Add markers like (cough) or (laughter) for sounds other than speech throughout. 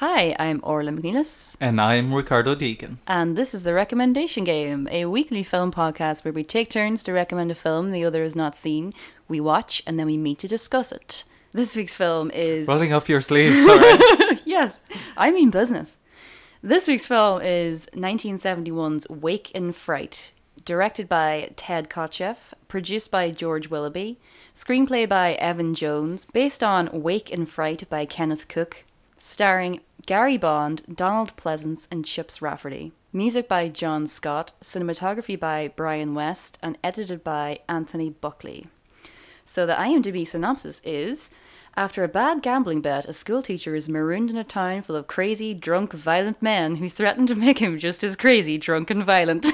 Hi, I'm Orla Mc Nelis, And I'm Ricardo Deakin. and this is the Recommendation Game, a weekly film podcast where we take turns to recommend a film the other has not seen. We watch and then we meet to discuss it. This week's film is Rolling up your sleeves, alright? (laughs) yes, I mean business. This week's film is 1971's Wake in Fright, directed by Ted Kotcheff, produced by George Willoughby, screenplay by Evan Jones, based on Wake in Fright by Kenneth Cook, starring Gary Bond, Donald Pleasence, and Chips Rafferty. Music by John Scott, cinematography by Brian West, and edited by Anthony Buckley. So the IMDb synopsis is After a bad gambling bet, a schoolteacher is marooned in a town full of crazy, drunk, violent men who threaten to make him just as crazy, drunk, and violent.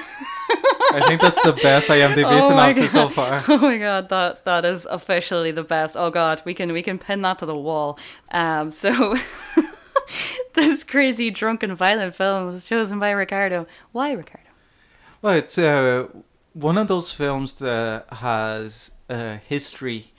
I think that's the best IMDb (laughs) Oh synopsis so far. (laughs) oh my god, that that is officially the best. Oh god, we can we can pin that to the wall. Um, so (laughs) (laughs) this crazy, drunken, violent film was chosen by Ricardo. Why Ricardo? Well, it's uh, one of those films that has a history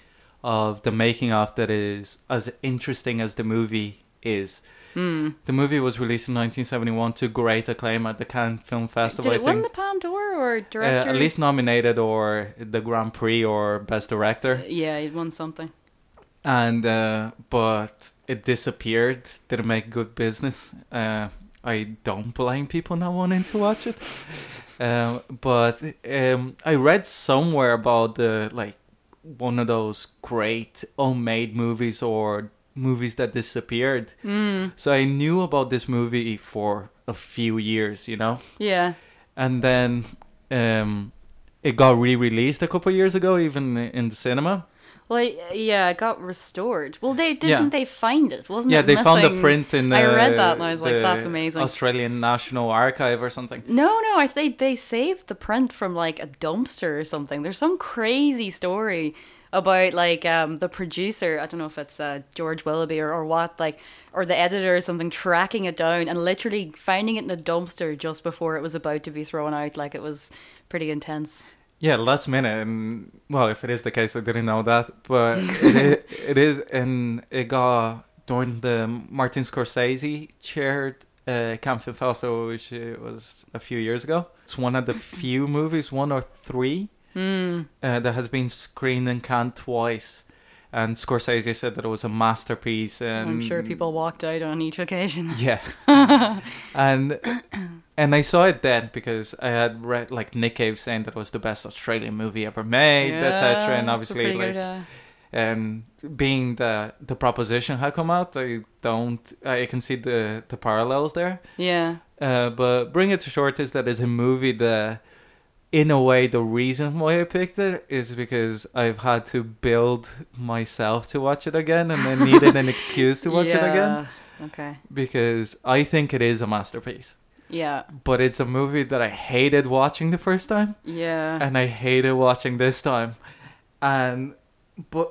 of the making of that is as interesting as the movie is. Hmm. The movie was released in 1971 to great acclaim at the Cannes Film Festival. Did it win the Palme d'Or or Uh, director? at least nominated or the Grand Prix or Best Director. yeah, it won something. and uh, but it disappeared. Didn't make good business. Uh, I don't blame people not wanting to watch it. Um, but um, I read somewhere about the like one of those great unmade movies or movies that disappeared. Mm, So I knew about this movie for a few years, you know, yeah. and then um, it got re-released a couple of years ago, even in the cinema. Well, yeah, it got restored. Well, they didn't. Yeah. They find it, wasn't yeah, it? they found the print in the. I read that and I was like, "That's amazing." Australian National Archive or something. No, no, I think they saved the print from like a dumpster or something. There's some crazy story about like um the producer, I don't know if it's uh, George Willoughby or, or what, like or the editor or something tracking it down and literally finding it in a dumpster just before it was about to be thrown out. Like it was pretty intense. Yeah, last minute, and well, if it is the case, I didn't know that, but it, is, (laughs) it is, and it got during the Martin Scorsese chaired uh, Festival, which was a few years ago. It's one of the few movies, one or three, Hmm. uh, that has been screened in Cannes twice. And Scorsese said that it was a masterpiece, and I'm sure people walked out on each occasion. (laughs) Yeah. (laughs) and and I saw it then because I had read like Nick Cave saying that it was the best Australian movie ever made, etc. And obviously, it's a pretty like, good, uh, and being the the proposition had come out, I don't, I can see the the parallels there. yeah. Uh, but bring it to short is that it's a movie that, in a way, the reason why I picked it is because I've had to build myself to watch it again, and I needed an excuse to watch it (laughs) again Okay. because I think it is a masterpiece. Yeah. But it's a movie that I hated watching the first time, Yeah. and I hated watching this time. And but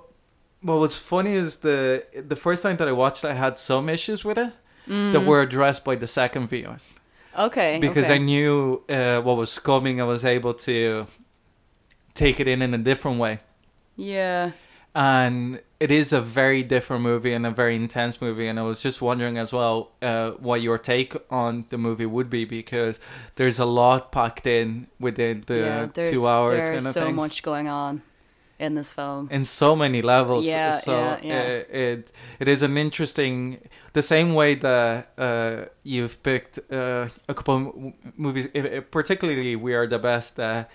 what was funny is the the first time that I watched, I had some issues with it that Mm. were addressed by the second viewing okay. because okay. I knew uh, what was coming. I was able to take it in in a different way. Yeah. and it is a very different movie and a very intense movie and i was just wondering as well uh, what your take on the movie would be because there's a lot packed in within the yeah, two hours There's so thing much going on in this film. in so many levels Yeah, so yeah, yeah. It, it it is an interesting the same way that uh, you've picked uh, a couple movies i- i- particularly we are the best that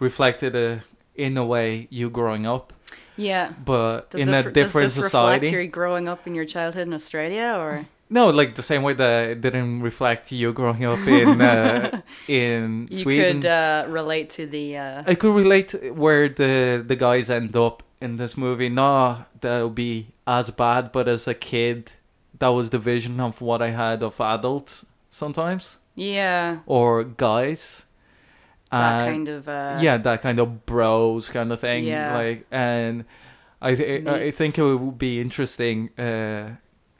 reflected uh, in a way you growing up Yeah. but Does in this, a different does this society reflect your growing up in your childhood in Australia, or No, like the same way that it didn't reflect you growing up in uh, (laughs) in you Sweden. could uh, relate to the? Uh, I could relate where the the guys end up in this movie. Not that it would be as bad, but as a kid, that was the vision of what I had of adults sometimes yeah, or guys. that kind of. Uh, yeah, that kind of bros kind of thing. Yeah. Like, and I th- I think it would be interesting uh,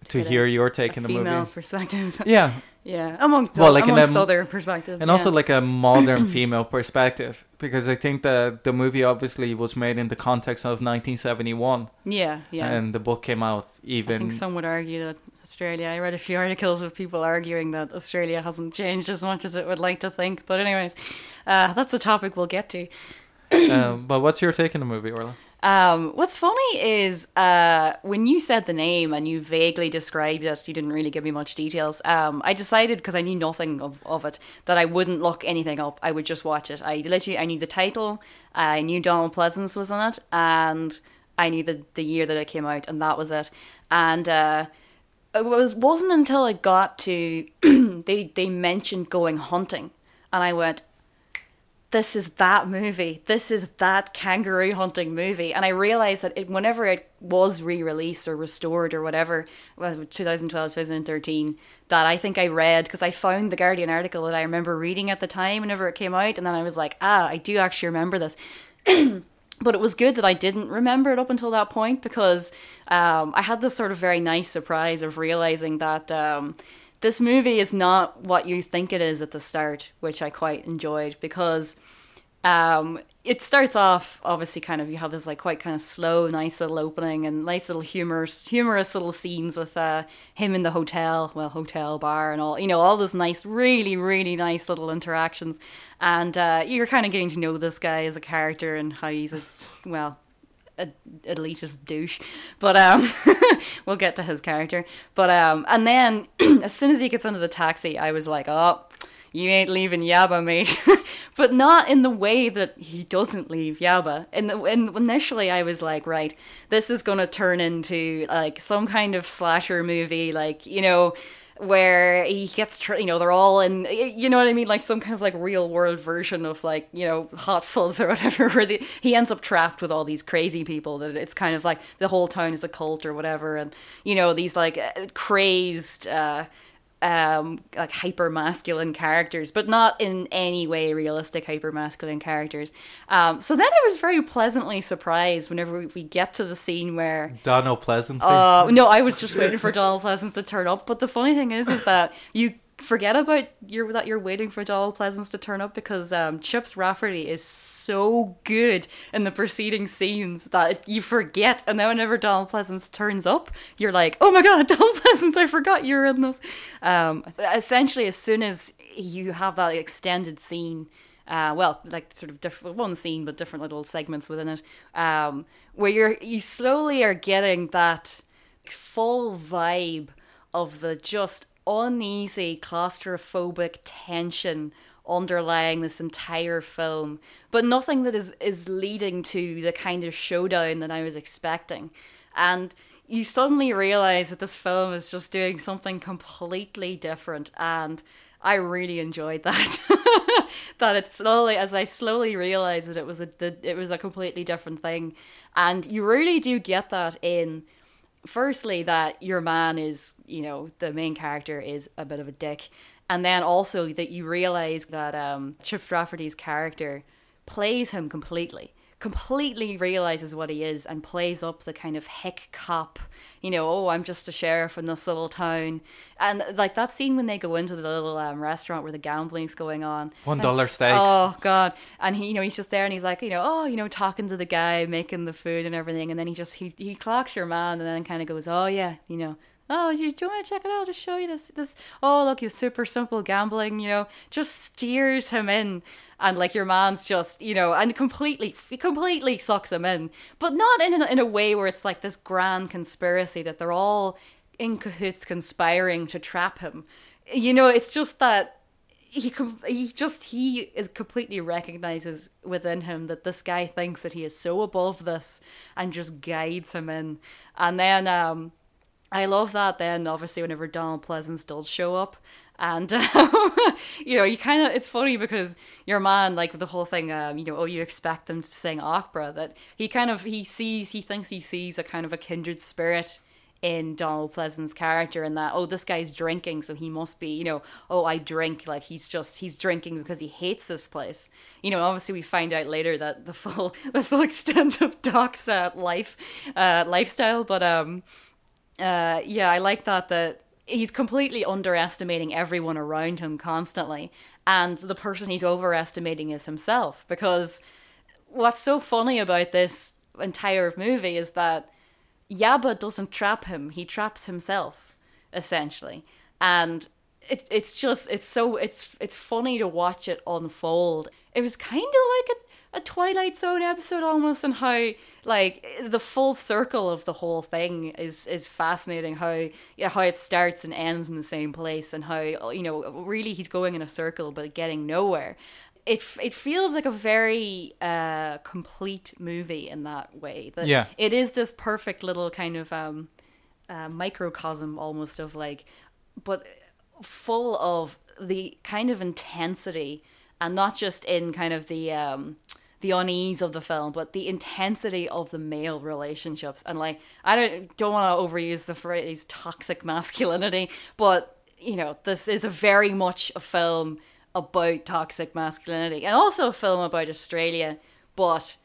to Get a- hear your take in the female movie. perspective. (laughs) Yeah, yeah, among Well, like in amongst a- other perspectives, and also like a modern (clears throat) female perspective because I think that the movie obviously was made in the context of 1971 yeah, yeah. and the book came out even I think some would argue that Australia. I read a few (laughs) articles of people arguing that Australia hasn't changed as much as it would like to think. But anyways, uh, that's a topic we'll get to. um, (coughs) but what's your take on the movie, Orla? Um, what's funny is uh, when you said the name and you vaguely described it, you didn't really give me much details. Um, I decided because I knew nothing of, of it that I wouldn't look anything up. I would just watch it. I literally I knew the title, I knew Donald Pleasence was in it, and I knew the the year that it came out, and that was it. And uh, it was wasn't until I got to (clears throat) they they mentioned going hunting, and I went, this is that movie. This is that kangaroo hunting movie. And I realized that it, whenever it was re released or restored or whatever, 2012, 2013, that I think I read because I found the Guardian article that I remember reading at the time whenever it came out. And then I was like, ah, I do actually remember this. (clears throat) but it was good that I didn't remember it up until that point because um, I had this sort of very nice surprise of realizing that. Um, this movie is not what you think it is at the start, which I quite enjoyed because um, it starts off obviously kind of you have this like quite kind of slow, nice little opening and nice little humorous, humorous little scenes with uh, him in the hotel, well, hotel bar and all, you know, all those nice, really, really nice little interactions, and uh, you're kind of getting to know this guy as a character and how he's a well a elitist douche. But um, (laughs) we'll get to his character. But um, and then (clears throat) as soon as he gets into the taxi, I was like, oh. You ain't leaving Yabba, mate, (laughs) but not in the way that he doesn't leave Yabba. And, and initially, I was like, right, this is gonna turn into like some kind of slasher movie, like you know, where he gets, tra- you know, they're all in, you know what I mean, like some kind of like real world version of like, you know, Hot Fuzz (laughs) or whatever, where the, he ends up trapped with all these crazy people that it's kind of like the whole town is a cult or whatever, and you know these like uh, crazed. Uh, um like hyper masculine characters but not in any way realistic hyper masculine characters. Um so then i was very pleasantly surprised whenever we get to the scene where donald pleasence uh no i was just waiting for donald pleasence to turn up but the funny thing is is that you forget about your that you're waiting for Donald Pleasence to turn up because um, Chips Rafferty is so good in the preceding scenes that you forget, and then whenever Donald Pleasence turns up, you're like, "Oh my god, (laughs) Donald Pleasence! I forgot you're in this." Um, essentially, as soon as you have that extended scene. Uh, well, like sort of different one scene, but different little segments within it, um, where you're you slowly are getting that full vibe of the just uneasy, claustrophobic tension underlying this entire film, but nothing that is is leading to the kind of showdown that I was expecting. And you suddenly realize that this film is just doing something completely different and I really enjoyed that. (laughs) that it slowly as I slowly realized that it was a that it was a completely different thing. And you really do get that in firstly that your man is you know the main character is a bit of a dick. And then also that you realize that um, chips rafferty's character plays him completely completely realizes what he is and plays up the kind of hick cop, you know, oh, I'm just a sheriff in this little town. And like that scene when they go into the little um, restaurant where the gambling's going on. One dollar steaks. Oh god. And he you know, he's just there and he's like, you know, oh, you know, talking to the guy making the food and everything and then he just he he clocks your man and then kind of goes, "Oh yeah, you know, oh you do you want to check it out i'll just show you this this oh look he's super simple gambling you know just steers him in and like your man's just you know and completely completely sucks him in. But not in a, in a way where it's like this grand conspiracy that they're all in cahoots conspiring to trap him. You know it's just that he he just he is completely recognizes within him that this guy thinks that he is so above this and just guides him in. And then um I love that then obviously whenever Donald Pleasence does show up and (laughs) um, (laughs) you know you kind of it's funny because your man like the whole thing um, you know oh you expect them to sing opera that he kind of he sees he thinks he sees a kind of a kindred spirit in Donald Pleasence's character and that oh this guy's drinking so he must be you know oh I drink like he's just he's drinking because he hates this place. You know obviously we find out later that the full (laughs) the full extent of Doc's uh, life uh, lifestyle but um uh yeah I like that that he's completely underestimating everyone around him constantly and the person he's overestimating is himself because what's so funny about this entire movie is that Yabba doesn't trap him he traps himself essentially, and it, it's just it's so it's it's funny to watch it unfold. It was kind of like a, a Twilight Zone episode almost, and how like the full circle of the whole thing is is fascinating. How yeah, how it starts and ends in the same place, and how you know really he's going in a circle but getting nowhere. It it feels like a very uh, complete movie in that way. That Yeah. it is this perfect little kind of um, uh, microcosm almost of like, but full of the kind of intensity and not just in kind of the um the unease of the film but the intensity of the male relationships. And like i don't don't want to overuse the phrase toxic masculinity but you know this is a very much a film about toxic masculinity and also a film about australia but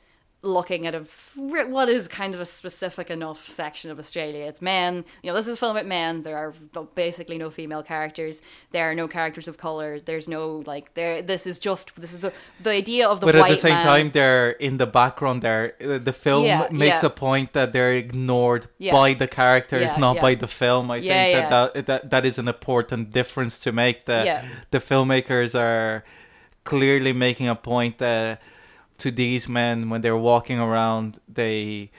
looking at a what is kind of a specific enough section of Australia. It's men. You know, this is a film about men. There are basically no female characters. There are no characters of color. There's no like there. This is just this is a, the idea of the but white at the same man. time, they're in the background. There, the film Yeah, makes yeah. a point that they're ignored Yeah. by the characters, not by the film. I think that, that that that is an important difference to make. That the filmmakers are clearly making a point that to these men when they're walking around, they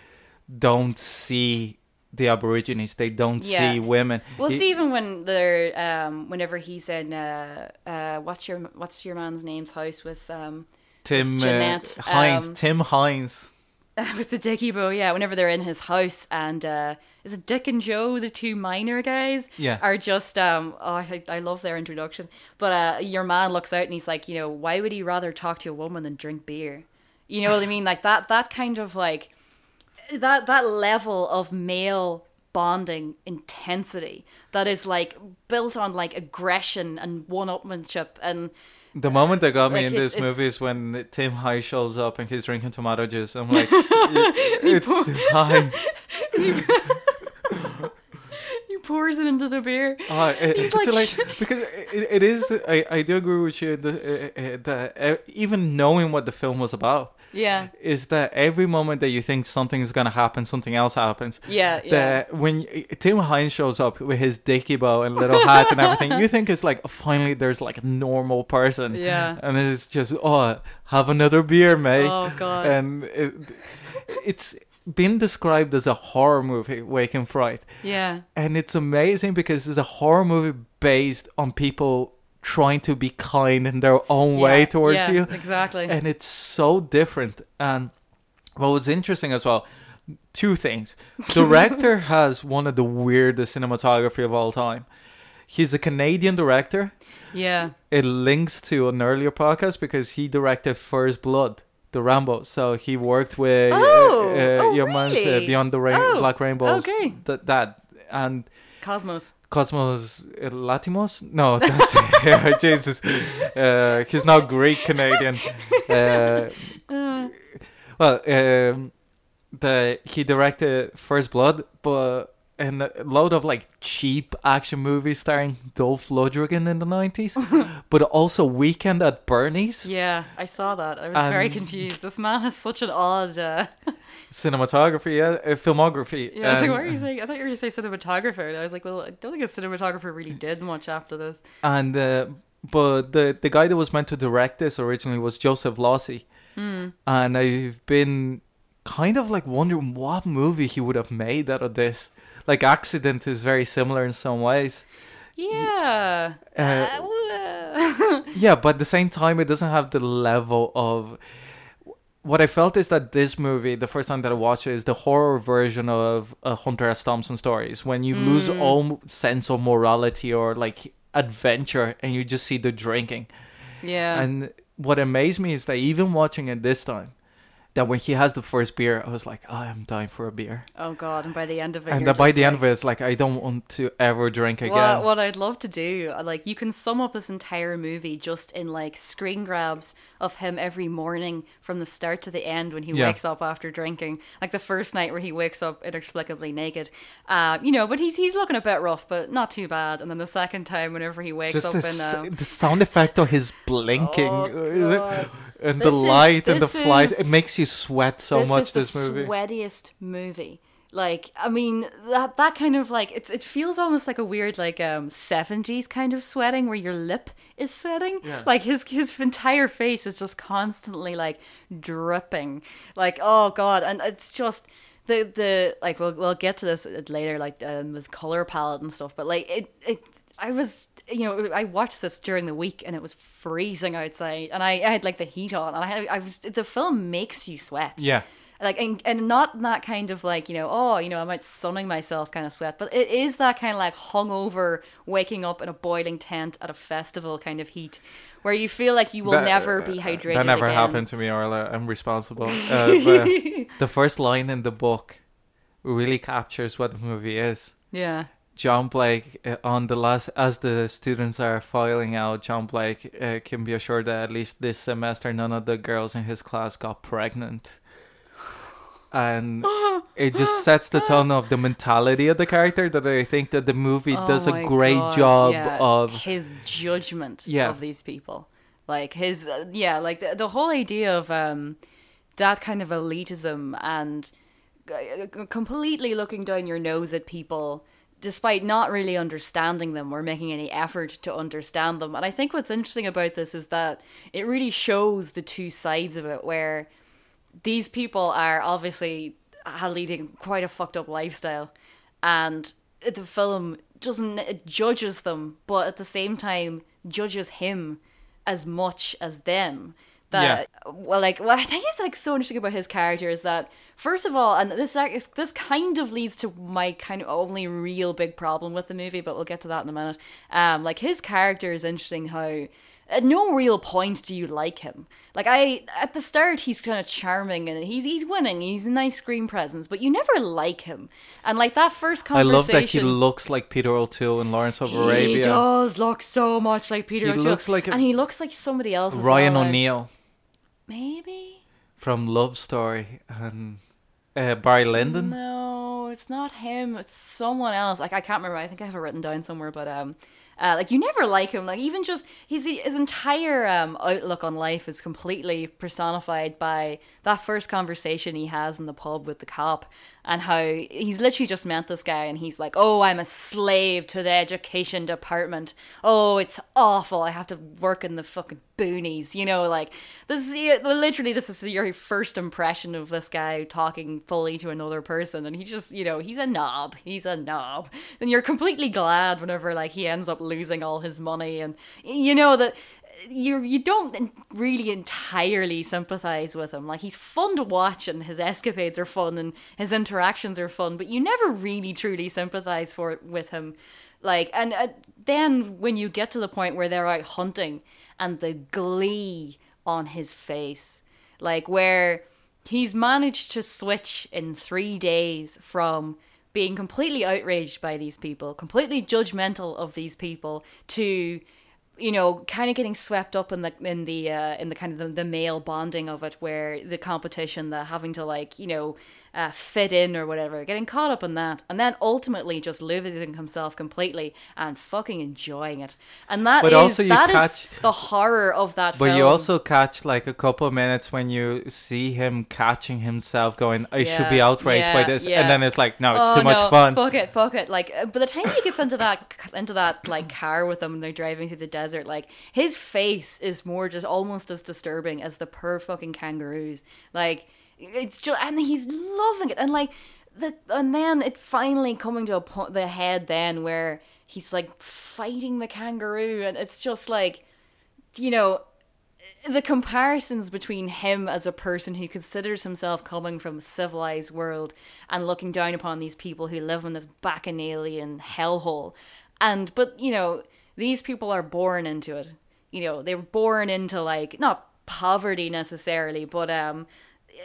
don't see the Aborigines. They don't Yeah. see women. Well, it's He- even when they're um, whenever he's in uh, uh, what's your what's your man's name's house with um, Tim uh, Jeanette, Hynes. um, Tim Hynes. (laughs) with the Dickie Bow, yeah, whenever they're in his house and uh is it Dick and Joe, the two miner guys? Yeah. Are just um oh I, I love their introduction. But uh your man looks out and he's like, you know, why would he rather talk to a woman than drink beer? You know what I mean? Like that that kind of like that that level of male bonding intensity that is like built on like aggression and one upmanship and The moment that got me Like, in it's- this movie is when Tim High shows up and he's drinking tomato juice. I'm like, (laughs) it's (laughs) (laughs) he pours it into the beer. Oh, it- He's it's like- like, because it, it is. I, I do agree with you. The, uh, uh, that uh, even knowing what the film was about Yeah. is that every moment that you think something is gonna happen, something else happens. Yeah, yeah. That when Tim Hynes shows up with his dicky bow and little hat and everything, you think it's like finally there's like a normal person. Yeah. And it's just oh, have another beer, mate. Oh god. and it, it's been described as a horror movie, Wake in Fright, yeah. and it's amazing because it's a horror movie based on people trying to be kind in their own way towards yeah, you, Exactly. and it's so different. And what was interesting as well, two things: (laughs) director has one of the weirdest cinematography of all time. He's a Canadian director. yeah. It links to an earlier podcast because he directed First Blood, the Rambo. So he worked with uh, Oh, uh, oh, your man's uh, really? Beyond the Rain- Oh, Black Rainbows. okay. That that and Cosmos. Cosmos uh, Latimos? No, (laughs) that's (laughs) Jesus. Uh, he's not Greek Canadian. Uh, (laughs) well, um, the he directed First Blood, but and a load of like cheap action movies starring Dolph Lundgren in the nineties, (laughs) but also Weekend at Bernie's. yeah, I saw that. I was very confused. This man has such an odd. Uh, (laughs) Cinematography, yeah, uh, filmography. yeah, I was like, and- what are you saying? I thought you were going to say cinematographer. And I was like, well, I don't think a cinematographer really did much after this. and uh, but the the guy that was meant to direct this originally was Joseph Losey, Hmm. and I've been kind of like wondering what movie he would have made out of this. Like Accident is very similar in some ways. Yeah. Uh, Uh, (laughs) yeah, but at the same time, it doesn't have the level of. What I felt is that this movie, the first time that I watched it, is the horror version of uh, Hunter S. Thompson stories. When you lose Mm. all sense of morality or like adventure, and you just see the drinking. yeah. And what amazed me is that even watching it this time, that when he has the first beer, I was like, I am dying for a beer. oh god! And by the end of it, and by the end of it, it's like I don't want to ever drink again. What, what I'd love to do, uh, like, you can sum up this entire movie just in like screen grabs of him every morning from the start to the end when he Yeah. wakes up after drinking. Like the first night where he wakes up inexplicably naked, uh, you know, but he's he's looking a bit rough, but not too bad. And then the second time, whenever he wakes Just up the, in um, the sound effect of his blinking Oh. (laughs) and This the is- light and the flies, is- it makes you sweat so much this much. is the movie. sweatiest movie Like, I mean, that that kind of like it's it feels almost like a weird like um seventies kind of sweating where your lip is sweating. Yeah. Like his his entire face is just constantly like dripping. Like, oh god, and it's just the the like we'll we'll get to this later, like um, with color palette and stuff. But like it it I was you know I watched this during the week and it was freezing outside and I, I had like the heat on and I I was the film makes you sweat Yeah. like and, and not that kind of like you know oh you know i'm out sunning myself kind of sweat but it is that kind of like hungover waking up in a boiling tent at a festival kind of heat where you feel like you will That- never be hydrated That never again. happened to me, Orla. I'm responsible. (laughs) Uh, but the first line in the book really captures what the movie is. yeah John Blake uh, on the last as the students are filing out, John Blake uh, can be assured that at least this semester none of the girls in his class got pregnant. And it just (gasps) sets the tone of the mentality of the character that I think that the movie Oh does a great God, job yeah. of his judgment Yeah. of these people like his uh, yeah like the, the whole idea of um that kind of elitism and uh, completely looking down your nose at people despite not really understanding them or making any effort to understand them. And i think what's interesting about this is that it really shows the two sides of it where these people are obviously leading quite a fucked up lifestyle and the film doesn't judges them but at the same time judges him as much as them that well like what i think is like so interesting about his character is that first of all and this this kind of leads to my kind of only real big problem with the movie but we'll get to that in a minute um like his character is interesting how at no real point do you like him. Like I at the start he's kind of charming and he's he's winning. He's a nice screen presence, but you never like him. And like that first conversation I love that he looks like Peter O'Toole in Lawrence of He Arabia. He does look so much like Peter He O'Toole. looks like a- and he looks like somebody else. Ryan well, O'Neal Maybe. from Love Story and uh, Barry Lyndon. No, it's not him. It's someone else. Like I can't remember. I think I have it written down somewhere. But um, uh, like you never like him. Like even just his his entire um outlook on life is completely personified by that first conversation he has in the pub with the cop, and how he's literally just met this guy, and he's like, "Oh, I'm a slave to the education department. Oh, it's awful. I have to work in the fucking boonies." You know, like this is literally this is your first impression of this guy talking fully to another person, and he just you know he's a knob. He's a knob, and you're completely glad whenever like he ends up losing all his money, and you know that you you don't really entirely sympathize with him. Like he's fun to watch, and his escapades are fun, and his interactions are fun, but you never really truly sympathize for with him. Like, and uh, then when you get to the point where they're out hunting, and the glee on his face, like where he's managed to switch in three days from being completely outraged by these people, completely judgmental of these people, to you know, kind of getting swept up in the in the uh, in the kind of the, the male bonding of it, where the competition, the having to like you know uh, fit in or whatever, getting caught up in that, and then ultimately just losing himself completely and fucking enjoying it, and that But is- also you that is catch- the horror of that. But you also catch like a couple of minutes when you see him catching himself going, I should be Yeah, outraged by this. yeah. And then it's like, no, it's Oh, too much no, fun. Fuck it, fuck it. Like uh, by the time he gets into that into that like car with them and they're driving through the desert, like his face is more just almost as disturbing as the per fucking kangaroos. Like it's just and he's loving it and like the and then it finally coming to a point the head then where he's like fighting the kangaroo and it's just like you know the comparisons between him as a person who considers himself coming from a civilized world and looking down upon these people who live in this bacchanalian hellhole. And but you know these people are born into it. You know they were born into like not poverty necessarily but um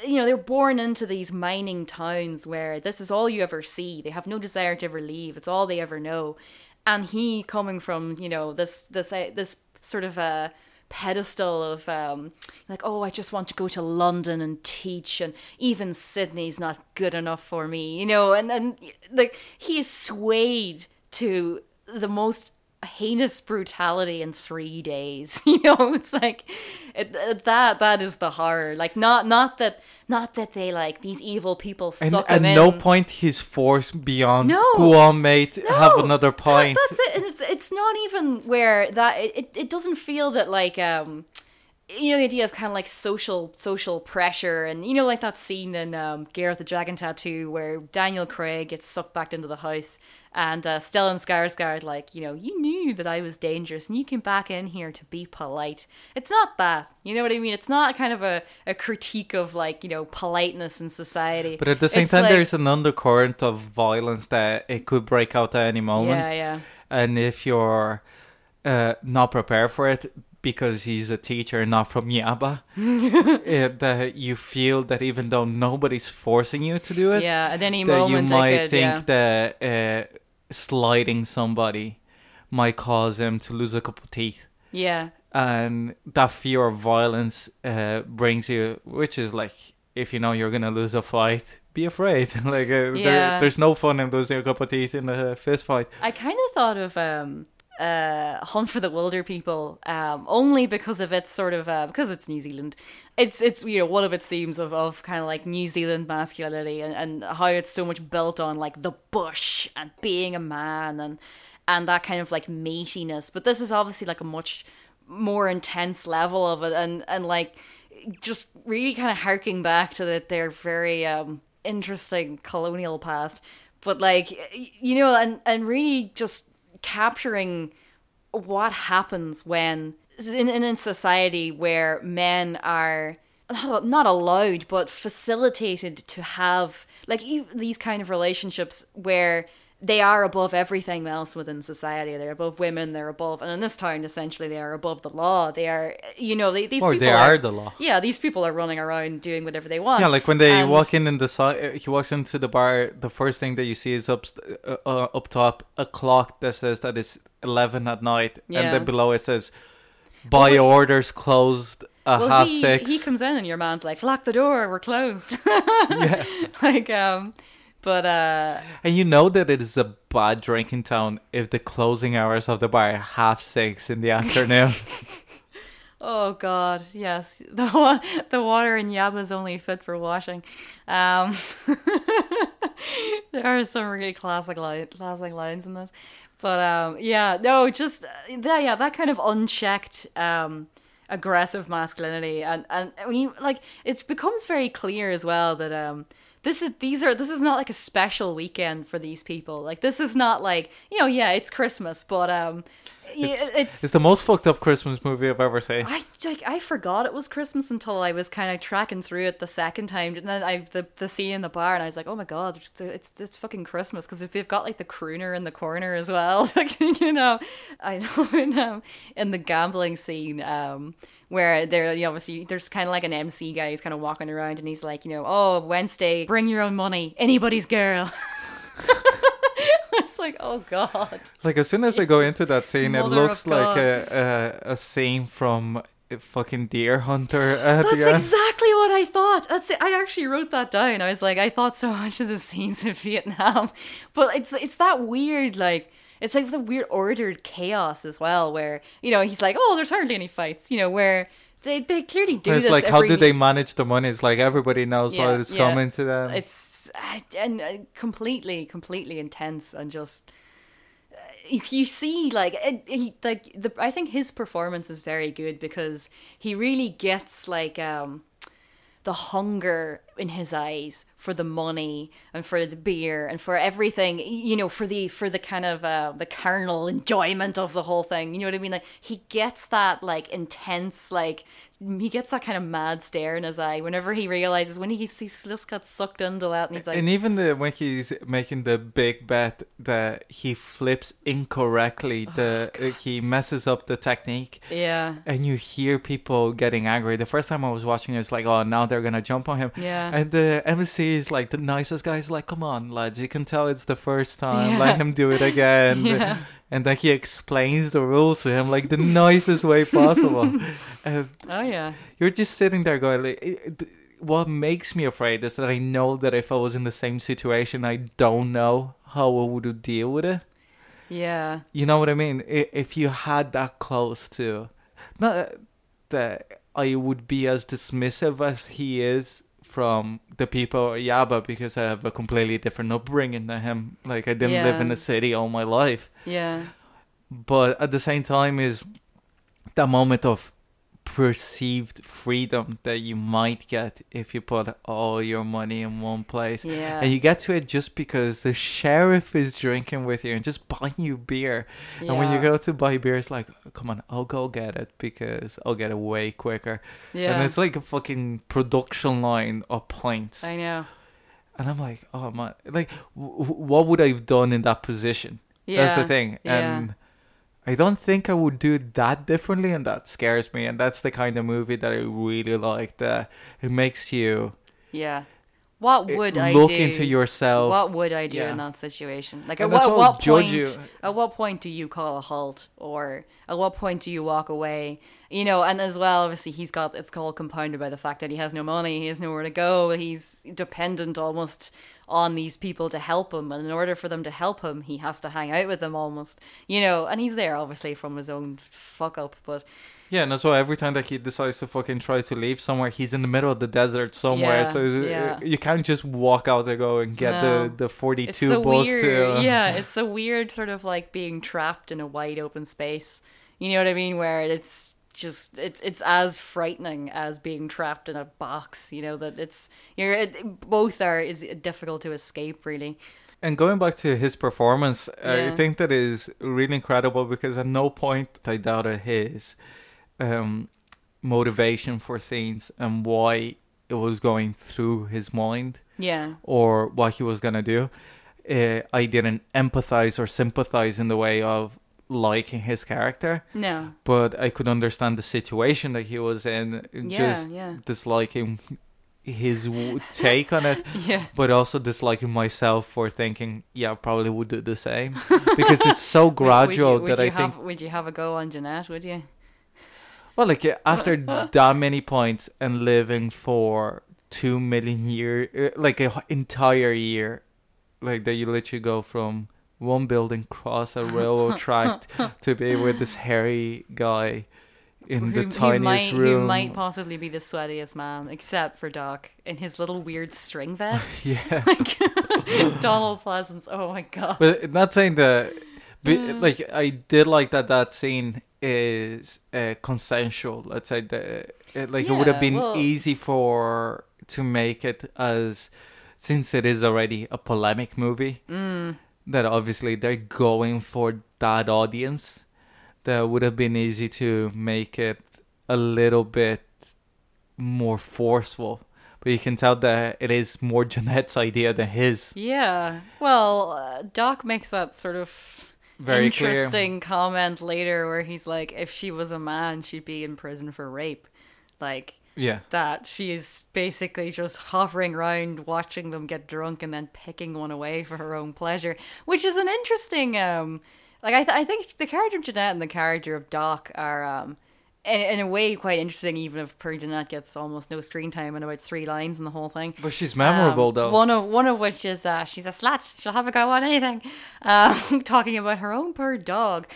you know they're born into these mining towns where this is all you ever see. They have no desire to ever leave. It's all they ever know. And he coming from you know this this uh, this sort of a pedestal of um like oh i just want to go to london and teach and even sydney's not good enough for me you know? And and like he is swayed to the most heinous brutality in three days. (laughs) You know, it's like it, it- that. That is the horror. Like not not that not that they like these evil people And suck at him no in. point he's forced beyond. No. Go on, mate. have No, another that- pint. that's it. And it's it's not even where that it, it, it doesn't feel that like um you know the idea of kind of like social social pressure and you know like that scene in um Girl with the Dragon Tattoo where Daniel Craig gets sucked back into the house and uh, Stellan Skarsgård like you know you knew that I was dangerous and you came back in here to be polite. It's not that. You know what I mean? It's not kind of a, a critique of like you know politeness in society. But at the same It's time, like- there's an undercurrent of violence that it could break out at any moment. yeah yeah. And if you're uh, not prepared for it because he's a teacher, and not from Yabba, uh, (laughs) that you feel that even though nobody's forcing you to do it, Yeah, at any that you might could, think yeah. that uh, sliding somebody might cause him to lose a couple of teeth. Yeah, and that fear of violence uh, brings you, which is like if you know you're gonna lose a fight, be afraid. (laughs) like uh, there, there's no fun in losing a couple of teeth in a fist fight. I kind of thought of um, uh, Hunt for the Wilderpeople um, only because of its sort of uh, because it's New Zealand. It's it's you know one of its themes of, of kind of like New Zealand masculinity and, and how it's so much built on like the bush and being a man and and that kind of like matiness. But this is obviously like a much more intense level of it and and like just really kind of harking back to that their very um, interesting colonial past, but like you know, and and really just capturing what happens when in in a society where men are not allowed but facilitated to have like these kind of relationships where they are above everything else within society. They're above women. They're above, and in this town, essentially, they are above the law. They are, you know, they, these Or people they are the law. Yeah, these people are running around doing whatever they want. Yeah, like when they And- walk in in the si- he walks into the bar. The first thing that you see is up uh, uh, up top a clock that says that it's eleven at night, and then below it says "Buy wait- orders closed at well, half he, six. he comes in and your man's like, lock the door, we're closed. (laughs) yeah. like, um, but uh, And you know that it is a bad drinking town if the closing hours of the bar are half six in the afternoon. (laughs) (laughs) oh god, yes, the wa- the water in Yabba is only fit for washing. Um, (laughs) there are some really classic line, classic lines in this, but um, yeah, no, just uh, that, yeah, that kind of unchecked um aggressive masculinity and and when you like it becomes very clear as well that um this is these are this is not like a special weekend for these people like this is not like you know yeah it's christmas but um yeah, it's, it's the most fucked up Christmas movie I've ever seen. I like I forgot it was Christmas until I was kind of tracking through it the second time, and then I the the scene in the bar, and I was like, oh my god, it's it's this fucking Christmas because they've got like the crooner in the corner as well, (laughs) like you know, I know (laughs) in um in the gambling scene um where they're you know, obviously there's kind of like an MC guy who's kind of walking around and he's like you know oh Wednesday bring your own money anybody's girl. (laughs) it's like oh god. Like as soon as they go into that scene, it looks like a, a a scene from fucking Deer Hunter at That's exactly what I thought. That's it. I actually wrote that down. I was like, I thought so much of the scenes in Vietnam, (laughs) but it's it's that weird like. It's like the weird ordered chaos as well, where you know he's like, "Oh, there's hardly any fights," you know, where they, they clearly do it's this. like how do they manage the money? It's like everybody knows Yeah, what is yeah. coming to them. It's and uh, completely, completely intense and just uh, you, you see like he like the I think his performance is very good because he really gets like um the hunger in his eyes for the money and for the beer and for everything you know for the for the kind of uh, the carnal enjoyment of the whole thing you know what i mean like he gets that like intense like he gets that kind of mad stare in his eye whenever he realizes when he, he's just got sucked into that and he's like and even the when he's making the big bet that he flips incorrectly, the Oh, uh, he messes up the technique, yeah and you hear people getting angry. The first time I was watching, it, it's like, oh, now they're gonna jump on him. Yeah. And the MC is like the nicest guy. He's like, come on, lads, you can tell it's the first time. Yeah. Let him do it again. (laughs) Yeah. And then he explains the rules to him like the nicest way possible. and (laughs) uh, oh yeah you're just sitting there going, like, it- it- what makes me afraid is that I know that if I was in the same situation, I don't know how I would deal with it. Yeah. You know what I mean? If you had that close to, not that I would be as dismissive as he is from the people at Yabba because I have a completely different upbringing than him. Like I didn't live in the city all my life, Yeah. but at the same time is that moment of perceived freedom that you might get if you put all your money in one place. Yeah. And you get to it just because the sheriff is drinking with you and just buying you beer. And when you go to buy beer, it's like, oh, come on, I'll go get it because I'll get it way quicker. yeah. And it's like a fucking production line of points. I know. and I'm like, oh man, like, w- what would I have done in that position? Yeah. That's the thing. Yeah. I don't think I would do that differently, and that scares me. And that's the kind of movie that I really like. That it makes you Yeah. What it- would I look do? into yourself. What would I do Yeah. in that situation? Like, And at what, what point? you. At what point do you call a halt, or at what point do you walk away? You know, and as well, obviously, he's got it's all compounded by the fact that he has no money, he has nowhere to go, he's dependent almost on these people to help him, and in order for them to help him, he has to hang out with them almost. You know, and he's there obviously from his own fuck up, but Yeah, and that's why every time that he decides to fucking try to leave somewhere, he's in the middle of the desert somewhere. Yeah, so uh, yeah. you can't just walk out there go and get No. the the forty it's the bus weird, to. Uh, yeah, it's the weird sort of like being trapped in a wide open space. You know what I mean? Where it's just it's it's as frightening as being trapped in a box. You know that it's you're it, both are is difficult to escape really. And going back to his performance, I think that is really incredible because at no point I doubted his um, motivation for scenes and why it was going through his mind Yeah, or what he was gonna do. Uh, I didn't empathize or sympathize in the way of liking his character, no, but I could understand the situation that he was in, yeah, just yeah, disliking his w- take on it (laughs) yeah. but also disliking myself for thinking, yeah, I probably would do the same because it's so gradual (laughs) would you, would that you I think. would you have a go on Jeanette? Would you? Well, like uh, after (laughs) that many points and living for two million year, uh, like an entire year, like that you literally go from one building cross a railroad (laughs) track to be with this hairy guy in the who, tiniest who might, room. Who might possibly be the sweatiest man, except for Doc in his little weird string (laughs) vest. yeah, (laughs) like Donald Pleasence. Oh my god. but not saying that. But, Mm. like I did like that that scene is uh, consensual. Let's say that. it, like it would have been well- easy for to make it as since it is already a polemic movie Mm. That obviously they're going for that audience. That would have been easy to make it a little bit more forceful. But you can tell that it is more (laughs) Jeanette's idea than his. Yeah. Well, uh, Doc makes that sort of Very clear. interesting comment later where he's like, if she was a man, she'd be in prison for rape. Like, Yeah. that she is basically just hovering around watching them get drunk and then picking one away for her own pleasure which is an interesting um like i, th- I think the character of jeanette and the character of doc are um in, in a way quite interesting even if poor jeanette gets almost no screen time and about three lines in the whole thing But she's memorable um, though. One of one of which is uh, she's a slut. She'll have a go on anything. Um, (laughs) talking about her own poor dog.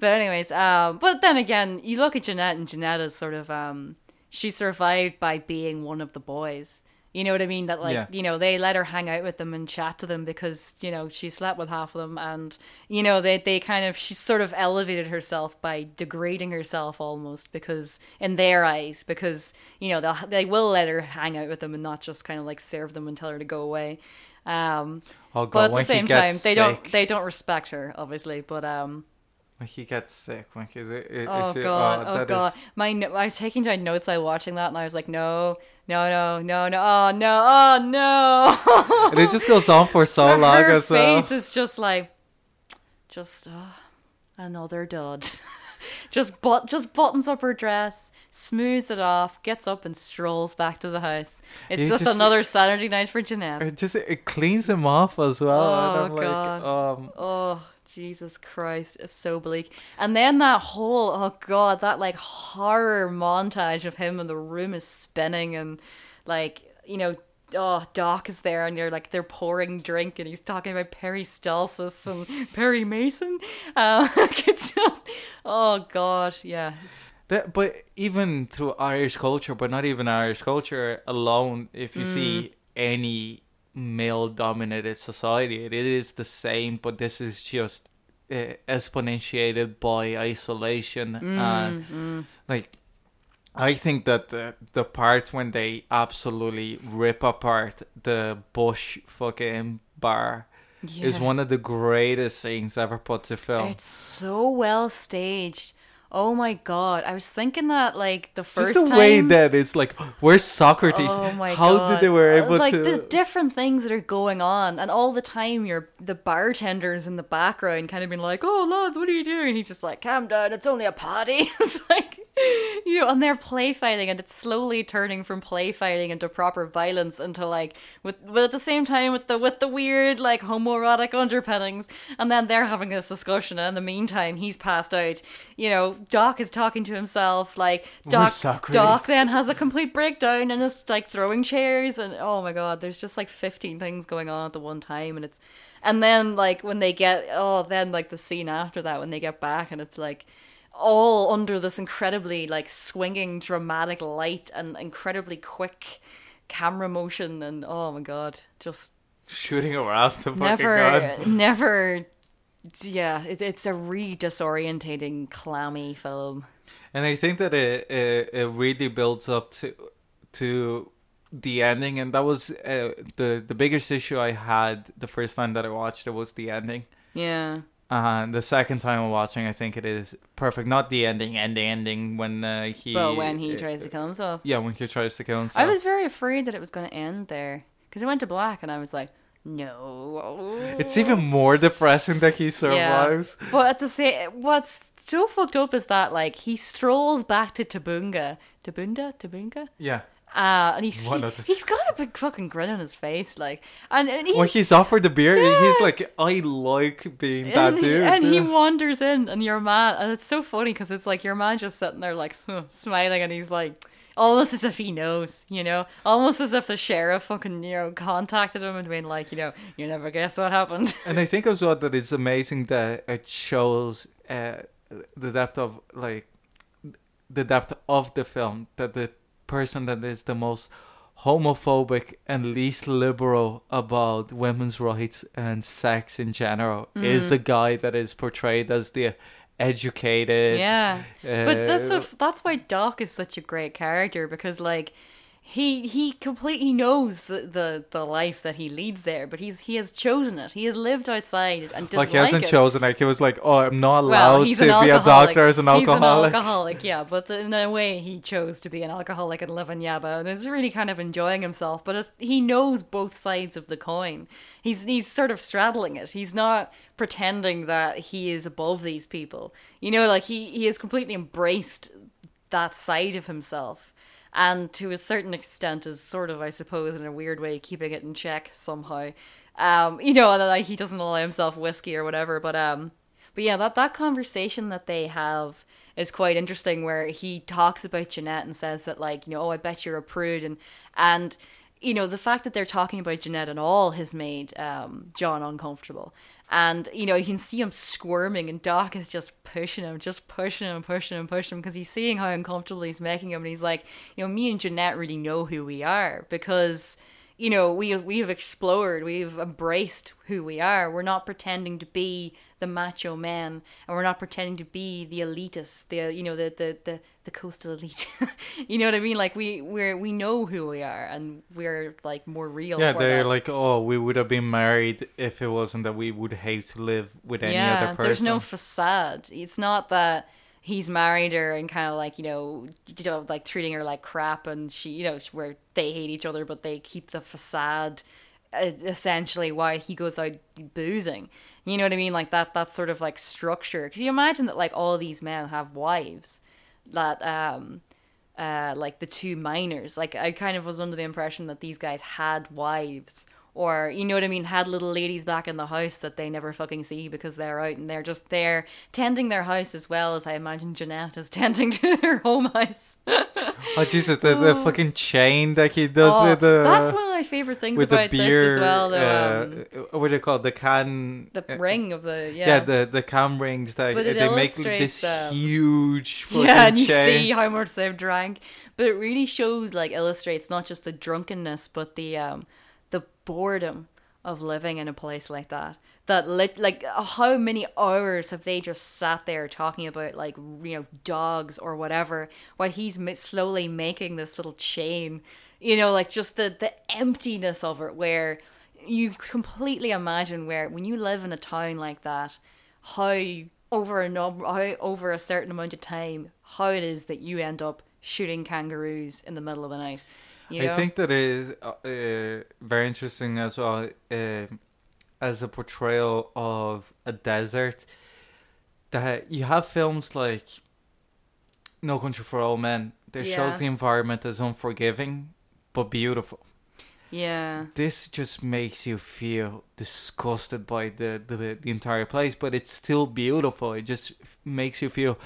But anyways, um, but then again, you look at Jeanette, and Jeanette is sort of um, she survived by being one of the boys. You know what I mean? That like Yeah. you know they let her hang out with them and chat to them because you know she slept with half of them, and you know they they kind of she sort of elevated herself by degrading herself almost because in their eyes because you know they'll they will let her hang out with them and not just kind of like serve them and tell her to go away. Um, oh god, but at the same time, gets they don't they don't respect her obviously. But um, when he gets sick, when he's it, it, oh it's- god, oh that god, is- my no- I was taking my notes while watching that, and I was like, no, no, no, no, no, oh no, oh no. and it just goes on for so long her as well. face is just like, just uh, another dud. (laughs) just but just buttons up her dress, smooths it off, gets up and strolls back to the house. It's just, just- another Saturday night for Jeanette. It just it cleans him off as well. Oh, God. like, um, Oh, Jesus Christ, it's so bleak. And then that whole oh god, that like horror montage of him and the room is spinning and like, you know, oh Doc is there and you're like they're pouring drink and he's talking about peristalsis and (laughs) Perry Mason. Uh, (laughs) it's just oh god, yeah. It's, That, but even through Irish culture, but not even Irish culture alone, if you see any male dominated society, it is the same, but this is just uh, exponentiated by isolation. and like, I think that the, the part when they absolutely rip apart the Bush fucking bar is one of the greatest things ever put to film. It's so well staged. Oh my god! I was thinking that like the first Just the time. way that it's like, (gasps) where's Socrates? Oh my How god! did they were Uh, able like to? Like the different things that are going on, and all the time you're the bartenders in the background, kind of being like, "Oh lads, what are you doing?" And he's just like, "Calm down, it's only a party." (laughs) it's like, (laughs) you know, and they're play fighting, and it's slowly turning from play fighting into proper violence into like, with but at the same time with the with the weird like homoerotic underpinnings, and then they're having this discussion, and in the meantime he's passed out. You know, Doc is talking to himself, like Doc. Doc then has a complete breakdown and is like throwing chairs and oh my god there's just like 15 things going on at the one time and it's and then like when they get oh then like the scene after that when they get back and it's like all under this incredibly like swinging dramatic light and incredibly quick camera motion and oh my god just shooting around the fucking never gun. (laughs) never yeah it, it's a really disorientating clammy film And I think that it, it it really builds up to to the ending, and that was uh, the the biggest issue I had the first time that I watched it was the ending. yeah And the second time I'm watching, I think it is perfect. Not the ending, and the ending when uh, he. but when he uh, tries to kill himself Yeah, when he tries to kill himself. I was very afraid that it was going to end there because it went to black, and I was like, no. It's even more depressing that he survives. Yeah. But at the same, what's so fucked up is that like he strolls back to Tabunga, Tabunda, Tabunga, Yeah. Uh, and he's he's got a big fucking grin on his face, like, and and he. When he's offered the beer, Yeah. he's like, "I like being that and, he, dude." and he wanders in, and your man, and it's so funny because it's like your man just sitting there, like huh, (laughs) smiling, and he's like, almost as if he knows, you know, almost as if the sheriff fucking you know contacted him and been like, you know, you never guess what happened. (laughs) And I think as well that it's amazing that it shows uh, the depth of like the depth of the film that the person that is the most homophobic and least liberal about women's rights and sex in general is the guy that is portrayed as the educated yeah, but that's uh, a, that's why Doc is such a great character because like. He he completely knows the, the, the life that he leads there, but he's he has chosen it. He has lived outside and didn't like he hasn't it. chosen like he was like oh i'm not allowed he's to be a doctor as an alcoholic He's an alcoholic, (laughs) yeah. But in a way, he chose to be an alcoholic and live in Yabba, and is really kind of enjoying himself. But he knows both sides of the coin. He's he's sort of straddling it. He's not pretending that he is above these people. You know, like he he has completely embraced that side of himself. And to a certain extent, is sort of, I suppose, in a weird way, keeping it in check somehow. Um, you know, and like he doesn't allow himself whiskey or whatever. But um, but yeah, that that conversation that they have is quite interesting, where he talks about Jeanette and says that like you know, oh, I bet you're a prude, and and you know the fact that they're talking about Jeanette at all has made um, John uncomfortable. And you know you can see him squirming, and Doc is just pushing him, just pushing him, pushing him, pushing him, because he's seeing how uncomfortable he's making him, and he's like, you know, me and Jeanette really know who we are because you know we we have explored we've embraced who we are we're not pretending to be the macho men and we're not pretending to be the elitists the you know the the the, the coastal elite (laughs) you know what i mean like we we're we know who we are and we're like more real Yeah, they're that. like, oh, we would have been married if it wasn't that we would hate to live with any yeah, other person. there's no facade. It's not that he's married her and kind of like you know, you know, like treating her like crap, and she, you know, where they hate each other, but they keep the facade. uh, Essentially, why he goes out boozing, you know what I mean? Like that. That sort of like structure. Because you imagine that like all these men have wives, that um, uh, like the two miners. Like I kind of was under the impression that these guys had wives, or you know what I mean, had little ladies back in the house that they never fucking see because they're out and they're just there tending their house as well as I imagine Jeanette is (laughs) tending to her home house. (laughs) Oh Jesus, the, the Oh. fucking chain that he does Oh, with the that's one of my favorite things about beer. this as well. Though, um, uh, what do you call it? the can? the uh, ring of the yeah. Yeah, the the cam rings that But it they make this um, huge (laughs) fucking yeah, and you chain. see how much they've drank. But it really shows, like, illustrates not just the drunkenness, but the um, the boredom of living in a place like that. That lit, like, how many hours have they just sat there talking about, like, you know, dogs or whatever, while he's slowly making this little chain. You know, like just the the emptiness of it, where you completely imagine where when you live in a town like that, how over a number, how over a certain amount of time, how it is that you end up shooting kangaroos in the middle of the night. You know? I think that is uh, uh, very interesting as well um as a portrayal of a desert. That you have films like No Country for Old Men. That Yeah. shows the environment as unforgiving but beautiful. yeah, This just makes you feel disgusted by the, the the entire place, but it's still beautiful. It just makes you feel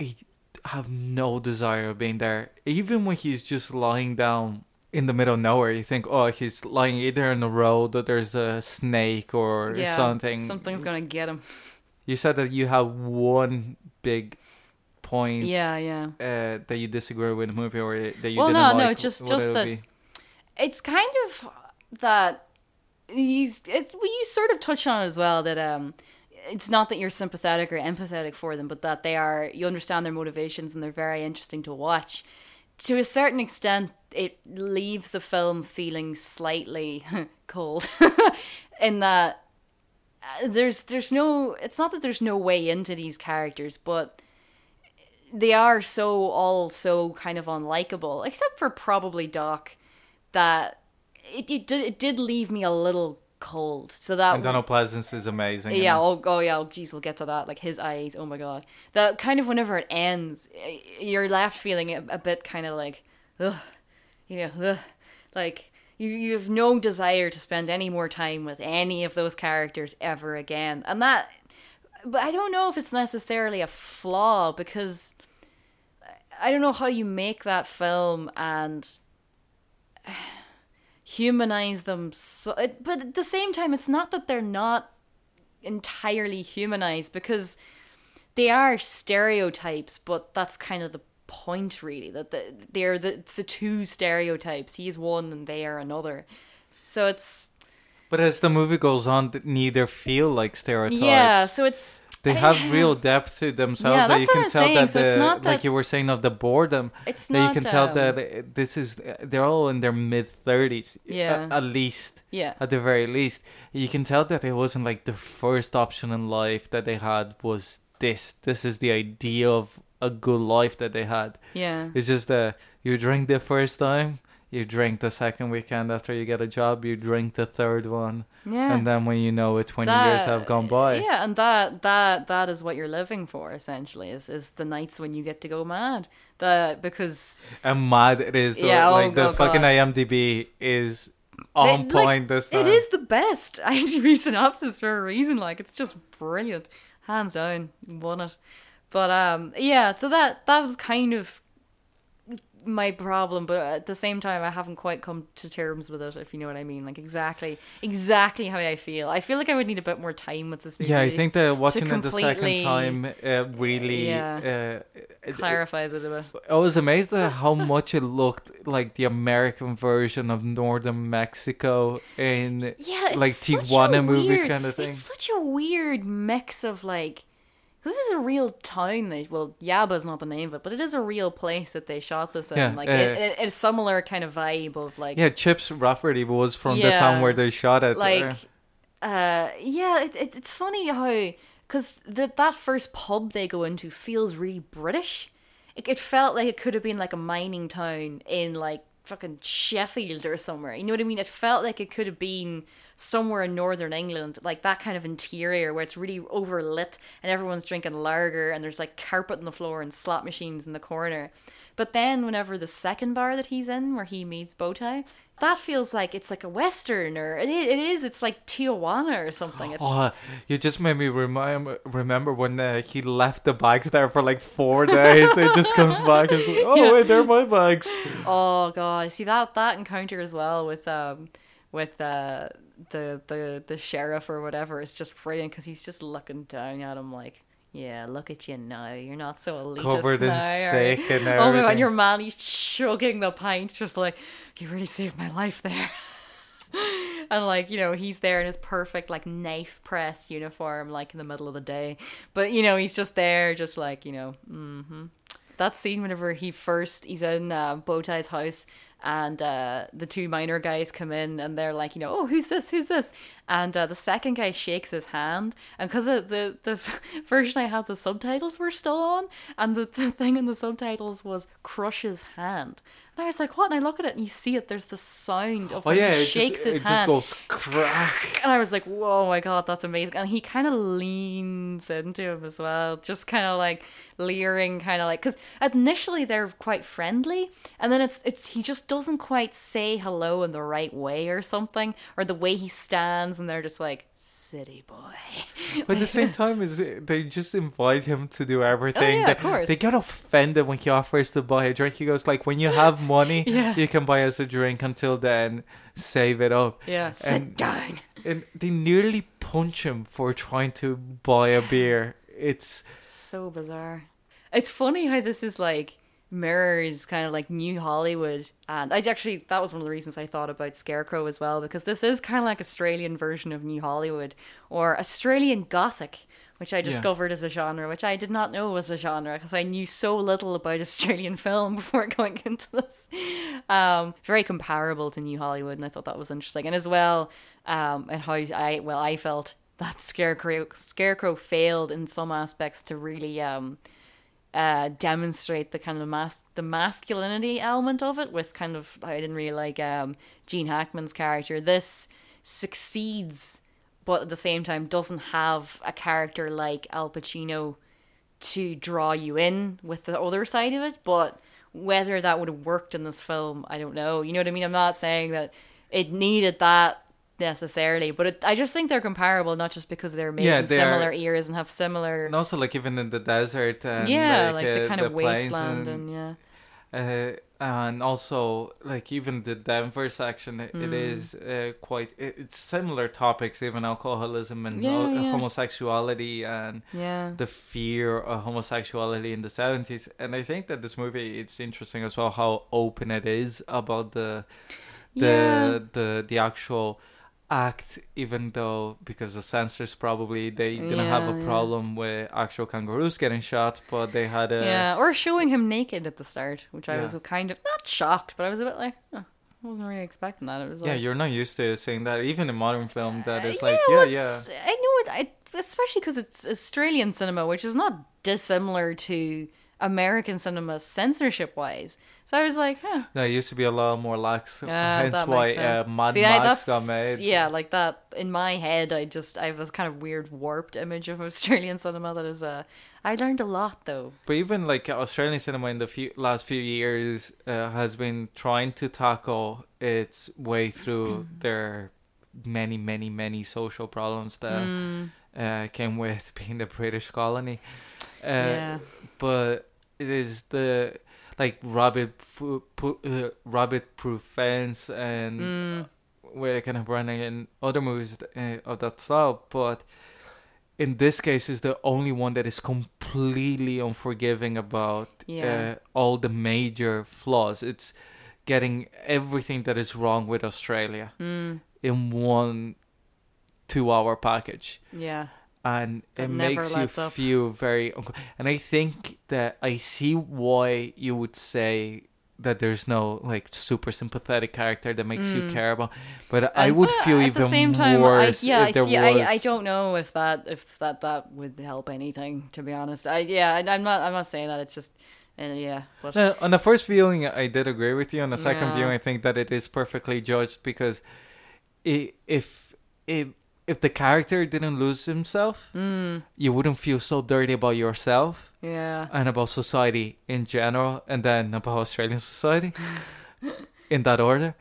I have no desire of being there. Even when he's just lying down in the middle of nowhere, you think, oh, he's lying either in the road or there's a snake or yeah, something. Something's gonna get him. You said that you have one big point Yeah, yeah. uh, that you disagree with the movie or that you Well, didn't no, no, like. just- what just it would that- be. It's kind of that he's. It's well, you sort of touched on it as well that um. It's not that you're sympathetic or empathetic for them, but that they are. You understand their motivations, and they're very interesting to watch. To a certain extent, it leaves the film feeling slightly (laughs) cold, (laughs) in that uh, there's there's no. It's not that there's no way into these characters, but they are so all so kind of unlikable, except for probably Doc, that it it did, it did leave me a little cold. So that And Donald Pleasence is amazing. yeah, oh, oh yeah, oh, geez, we'll get to that. Like his eyes, oh my god. That kind of whenever it ends, you're left feeling a, a bit kind of like, ugh, you know, ugh, like you you have no desire to spend any more time with any of those characters ever again, and that. But I don't know if it's necessarily a flaw because I don't know how you make that film and humanize them so it, but at the same time it's not that they're not entirely humanized because they are stereotypes but that's kind of the point really that the, they're the, it's the two stereotypes he's one and they are another so it's But as the movie goes on, neither feel like stereotypes. yeah so it's they have real depth to themselves Yeah, that you can tell saying, that so it's the not like you were saying of the boredom it's that you not can tell um, that uh, this is they're all in their mid 30s Yeah. at least yeah. at the very least. You can tell that it wasn't like the first option in life that they had was this. This is the idea of a good life that they had. Yeah. It's just that you drink the first time you drink the second weekend after you get a job you drink the third one yeah and then when you know it 20 years have gone by Yeah, and that that that is what you're living for essentially is is the nights when you get to go mad. That because and mad it is though. Yeah, oh, like the oh, fucking gosh. IMDb is on They- like, point this time it is the best (laughs) IMDb synopsis for a reason. Like it's just brilliant, hands down, won it. But um, yeah, so that that was kind of my problem, but at the same time, I haven't quite come to terms with it. If you know what I mean, like exactly, exactly how I feel. I feel like I would need a bit more time with this movie. yeah i think that watching it the second time uh, really Yeah. uh, it- it- clarifies it a bit. I was amazed at how much it looked like the American version of northern Mexico in Yeah, like Tijuana movies kind of thing. It's such a weird mix of like. This is a real town. That well, Yabba's not the name of it, but it is a real place that they shot this in. Yeah, like uh, it, it, it's similar kind of vibe of like, Yeah, Chips Rafferty was from the town where they shot it. like, uh, uh, yeah. It, it, it's funny how because that that first pub they go into feels really British. It, it felt like it could have been like a mining town in like fucking Sheffield or somewhere. You know what I mean? It felt like it could have been somewhere in northern England, like that kind of interior where it's really overlit and everyone's drinking lager and there's like carpet on the floor and slot machines in the corner. But then whenever the second bar that he's in, where he meets Bowtie, that feels like it's like a western or it, it is. It's like Tijuana or something. It's Oh, you just made me remind remember when uh, he left the bags there for like four (laughs) days. it just comes back and like, oh Yeah. wait, they're my bags. oh god, see that that encounter as well with um with uh the the the sheriff or whatever is just brilliant because he's just looking down at him like. Yeah, look at you now. You're not so elitist Covered in now. are you?" sick and Oh my god, your man, he's chugging the pint, just like, you really saved my life there. (laughs) and like, you know, he's there in his perfect, like, knife press uniform, like in the middle of the day. But, you know, he's just there, just like, you know, hmm. That scene whenever he first, he's in uh, Bowtie's house and uh, the two miner guys come in and they're like, you know, oh, who's this? Who's this? And uh, the second guy shakes his hand. And because the, the, the (laughs) version I had, the subtitles were still on. And the, the thing in the subtitles was Crush's hand. And I was like, what? And I look at it and you see it. There's the sound of Oh when yeah, he shakes just, his it hand. just goes crack. And I was like, whoa, my God, that's amazing. And he kind of leans into him as well, just kind of like leering, kind of like, because initially they're quite friendly. And then it's, it's, he just doesn't quite say hello in the right way or something, or the way he stands, and they're just like, city boy. (laughs) But at the same (laughs) time, is they just invite him to do everything. Oh, yeah, they, of course. they get offended when he offers to buy a drink. He goes like, "When you (laughs) have money, Yeah. you can buy us a drink. Until then, save it up." Yeah, sit And- down. And they nearly punch him for trying to buy a beer. It's So bizarre. It's funny how this is like mirrors kind of like new Hollywood. And I actually, that was one of the reasons I thought about Scarecrow as well, because this is kind of like Australian version of New Hollywood or Australian Gothic, which I Yeah. discovered as a genre, which I did not know was a genre because I knew so little about Australian (laughs) film before going into this. Um, very comparable to New Hollywood, and I thought that was interesting. And as well, um, and how I, well, I felt that Scarecrow, Scarecrow failed in some aspects to really, um, uh, demonstrate the kind of mas- the masculinity element of it with kind of I didn't really like um, Gene Hackman's character. This succeeds, but at the same time doesn't have a character like Al Pacino to draw you in with the other side of it. But whether that would have worked in this film, I don't know. You know what I mean? I'm not saying that it needed that necessarily, but it, I just think they're comparable, not just because they're made Yeah, in they are- similar eras and have similar and also like even in the desert and yeah, like, like, the uh, kind of plains wasteland and, yeah. uh, and also like even the Denver section, it, Mm. it is uh, quite. It, it's similar topics, even alcoholism and Yeah, ho- yeah. homosexuality and Yeah. the fear of homosexuality in the seventies. And I think that this movie it's interesting as well how open it is about the the the the actual act even though because the censors probably they didn't have Yeah, a yeah. problem with actual kangaroos getting shot but they had a yeah, or showing him naked at the start, which I Yeah. was kind of not shocked, but I was a bit like, oh, I wasn't really expecting that. It was like, yeah you're not used to seeing that even in modern film that is Uh, like well, yeah yeah I know it, I, especially because it's Australian cinema, which is not dissimilar to American cinema censorship wise. So I was like, huh. no, it used to be a lot more lax Uh, hence why uh. Mad See, I- Max got made Yeah, like that in my head. I just I have this kind of weird warped image of Australian cinema that is. Uh, I learned a lot though. But even like Australian cinema in the few, last few years uh, has been trying to tackle its way through Mm. their many, many, many social problems that Mm, uh, came with (laughs) being the British colony. Uh, yeah. But it is the like rabbit, fu- pu- uh, rabbit proof fence and Mm, we're kind of running in other movies uh, of that style, but in this case, is the only one that is completely unforgiving about Yeah. uh, all the major flaws. It's getting everything that is wrong with Australia mm, in one two-hour package, yeah. And That it makes you up. feel very. unco- And I think that I see why you would say that there's no like super sympathetic character that makes you Mm. care about but i would but feel at even the same time, worse I, yeah, if there I, see, I, I don't know if that if that that would help anything. To be honest, I yeah, I, I'm not I'm not saying that. It's just uh, yeah, but No, on the first viewing i did agree with you on the second Yeah. viewing i think that it is perfectly judged because i if if if the character didn't lose himself mm, you wouldn't feel so dirty about yourself yeah, and about society in general and then about australian society (laughs) in that order.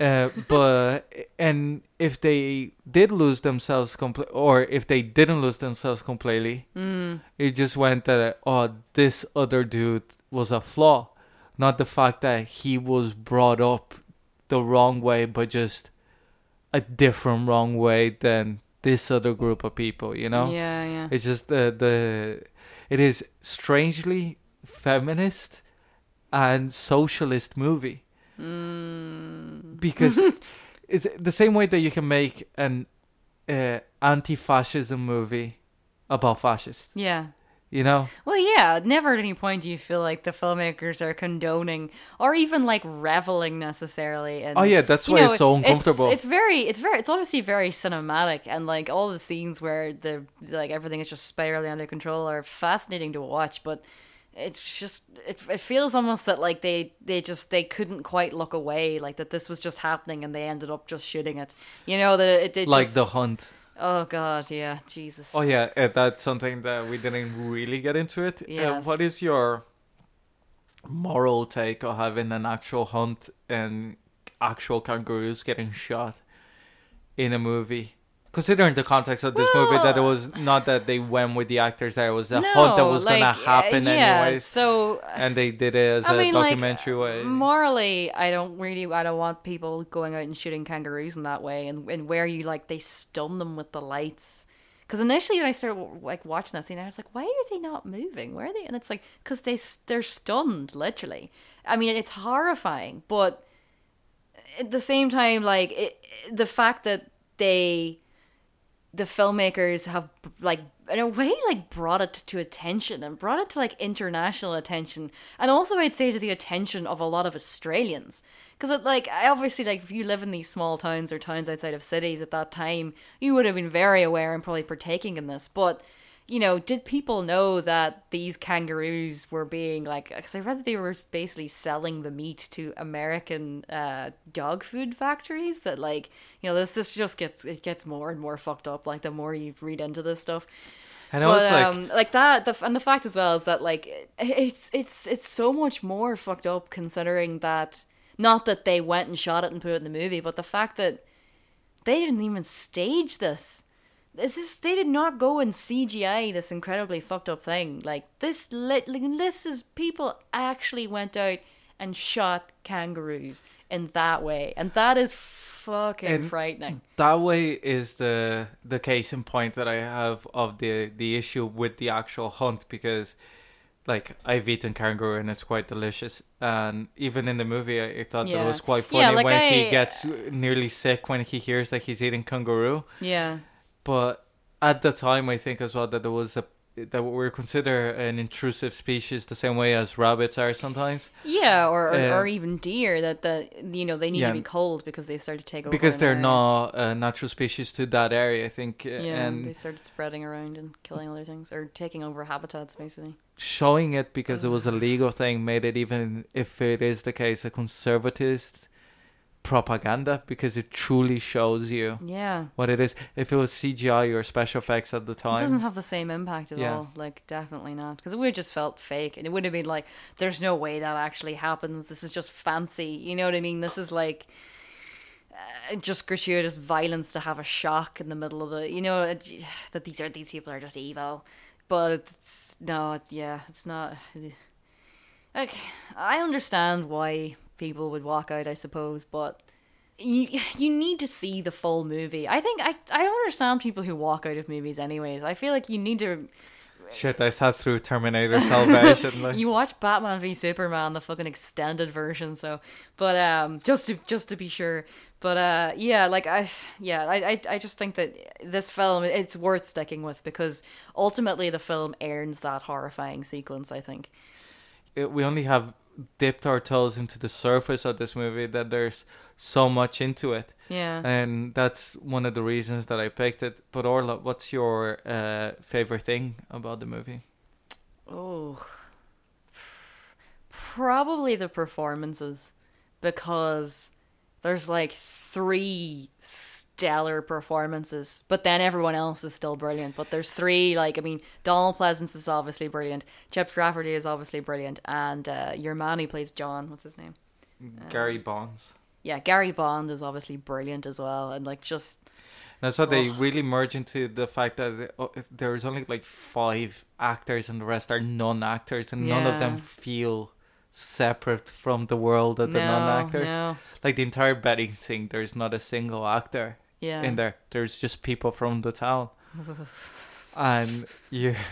Uh, but and if they did lose themselves completely, or if they didn't lose themselves completely, Mm. it just went that oh, this other dude was a flaw, not the fact that he was brought up the wrong way, but just a different wrong way than this other group of people. You know, Yeah, yeah. it's just the the it is strangely feminist and socialist movie Mm. because (laughs) it's the same way that you can make an uh, anti-fascism movie about fascists. Yeah. You know, Well, yeah, never at any point do you feel like the filmmakers are condoning or even like reveling necessarily. And oh yeah, that's why know, it's so uncomfortable. It's, very, it's very, it's obviously very cinematic, and like all the scenes where the like everything is just spirally under control are fascinating to watch. But it's just, it, it feels almost that like they they just they couldn't quite look away, like that this was just happening, and they ended up just shooting it. You know that it, it like just, the hunt. Oh God, yeah, Jesus. Oh yeah, uh, that's something that we didn't really get into it. Uh, Yes. what is your moral take of having an actual hunt and actual kangaroos getting shot in a movie? Considering the context of this movie, that it was not that they went with the actors that it was a hunt that was gonna happen uh, yeah, anyways, So and they did it as I a mean, like, documentary way. morally, I don't really, I don't want people going out and shooting kangaroos in that way, and and where you like they stun them with the lights. Because initially, when I started like watching that scene, I was like, "Why are they not moving? Where are they?" And it's like, "Cause they they're stunned, literally. I mean, it's horrifying, but at the same time, like it, the fact that they the filmmakers have like in a way like brought it to attention and brought it to like international attention and also i'd say to the attention of a lot of australians. Because like I obviously like if you live in these small towns or towns outside of cities at that time you would have been very aware and probably partaking in this but you know did people know that these kangaroos were being like because i read that they were basically selling the meat to american uh dog food factories that like you know this this just gets it gets more and more fucked up like the more you read into this stuff and I but was like, um, like that, the, and the fact as well is that like it- it's it's it's so much more fucked up considering that not that they went and shot it and put it in the movie, but the fact that they didn't even stage this. This is they did not go and CGI this incredibly fucked up thing. Like this, lit, like, this is people actually went out and shot kangaroos in that way, and that is fucking And- frightening. that way is the the case in point that I have of the the issue with the actual hunt because like I've eaten kangaroo and it's quite delicious and even in the movie I, thought that Yeah. it was quite funny Yeah, like when I- he gets nearly sick when he hears that he's eating kangaroo Yeah, but at the time I think as well that there was a that we're considered an intrusive species the same way as rabbits are sometimes Yeah, or or, Uh, or even deer that the you know they need yeah. to be cold because they start to take over because they're not a natural species to that area I think uh, Yeah, and they started spreading around and killing other things or taking over habitats basically. showing it because it was a legal thing made it even if it is the case a conservatist propaganda because it truly shows you Yeah, what it is if it was cgi or special effects at the time, it doesn't have the same impact at Yeah. all. Like definitely not because it would have just felt fake and it would have been like, there's no way that actually happens. This is just fancy. You know what I mean? This is like. Uh, just gratuitous violence to have a shock in the middle of the you know it- that these are these people are just evil but it's no yeah it's not (sighs) like I understand why people would walk out, I suppose, but you you need to see the full movie. I think I I understand people who walk out of movies anyways. I feel like you need to shit i sat through terminator salvation (laughs) like you watch Batman v Superman, the fucking extended version. So, but um, just to just to be sure. But uh, yeah, like I yeah, I, I I just think that this film it's worth sticking with because ultimately the film earns that horrifying sequence. I think. it- we only have dipped our toes into the surface of this movie that there's so much into it. Yeah. and that's one of the reasons that i picked it. But orla what's your uh, favorite thing about the movie? Oh, probably the performances because there's like three stellar performances, but then everyone else is still brilliant. But there's three, like, I mean, Donald Pleasence is obviously brilliant, Chip Rafferty is obviously brilliant, and uh, your man who plays John, what's his name? gary bonds. Yeah, Gary Bond is obviously brilliant as well, and like just That's why they really merge into the fact that uh, there's only like five actors and the rest are non-actors, and none of them feel separate from the world of the no, non-actors. no, Like the entire betting scene, there's not a single actor yeah, in there. There's just people from the town, (laughs) and you. (laughs)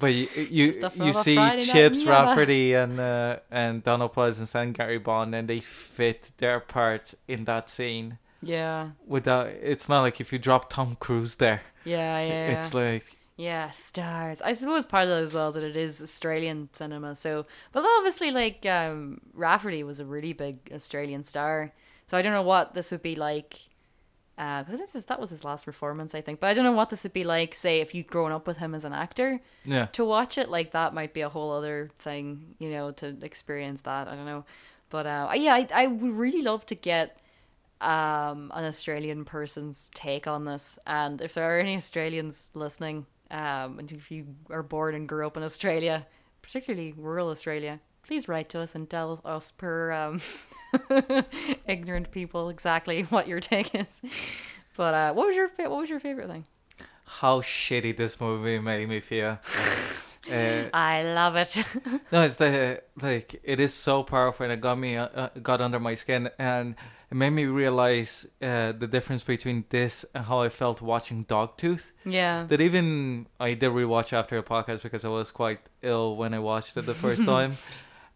But you you, you see Chips. Rafferty and uh, and Donald Pleasence and Gary Bond, and they fit their parts in that scene yeah, without it's not like if you drop Tom Cruise there yeah, yeah. it's like Yeah, stars. I suppose part of that as well that it is Australian cinema. So, but obviously, like um, Rafferty was a really big Australian star. So I don't know what this would be like. Because this is that was his last performance, I think. But I don't know what this would be like. Say if you'd grown up with him as an actor yeah to watch it, like that might be a whole other thing, you know, to experience that. I don't know, but uh, yeah, I I would really love to get um an Australian person's take on this, and if there are any Australians listening, um, and if you are born and grew up in Australia, particularly rural Australia, please write to us and tell us per um (laughs) ignorant people exactly (laughs) what your take is. But uh, what was your fa- what was your favorite thing? how shitty this movie made me feel uh, (laughs) I love it. no it's the like it is so powerful and it got me uh, uh, got under my skin and it made me realize uh, the difference between this and how I felt watching Dogtooth yeah. that even I did rewatch after a podcast because I was quite ill when I watched it the first time,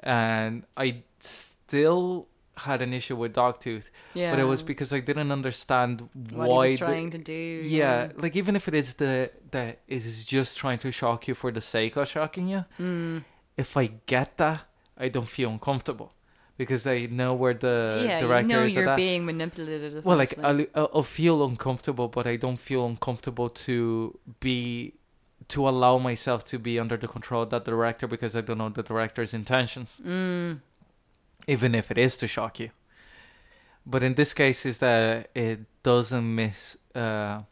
and I still had an issue with Dogtooth, Yeah. but it was because I didn't understand what why. he was the- trying to do. yeah, like even if it is the that it is just trying to shock you for the sake of shocking you, Mm. if I get that, I don't feel uncomfortable because I know where the yeah, director you know is at you're being manipulated. Well, like. I'll, I'll feel uncomfortable, but I don't feel uncomfortable to be to allow myself to be under the control of that director because I don't know the director's intentions, Mm. even if it is to shock you. But in this case, is that it doesn't miss, uh,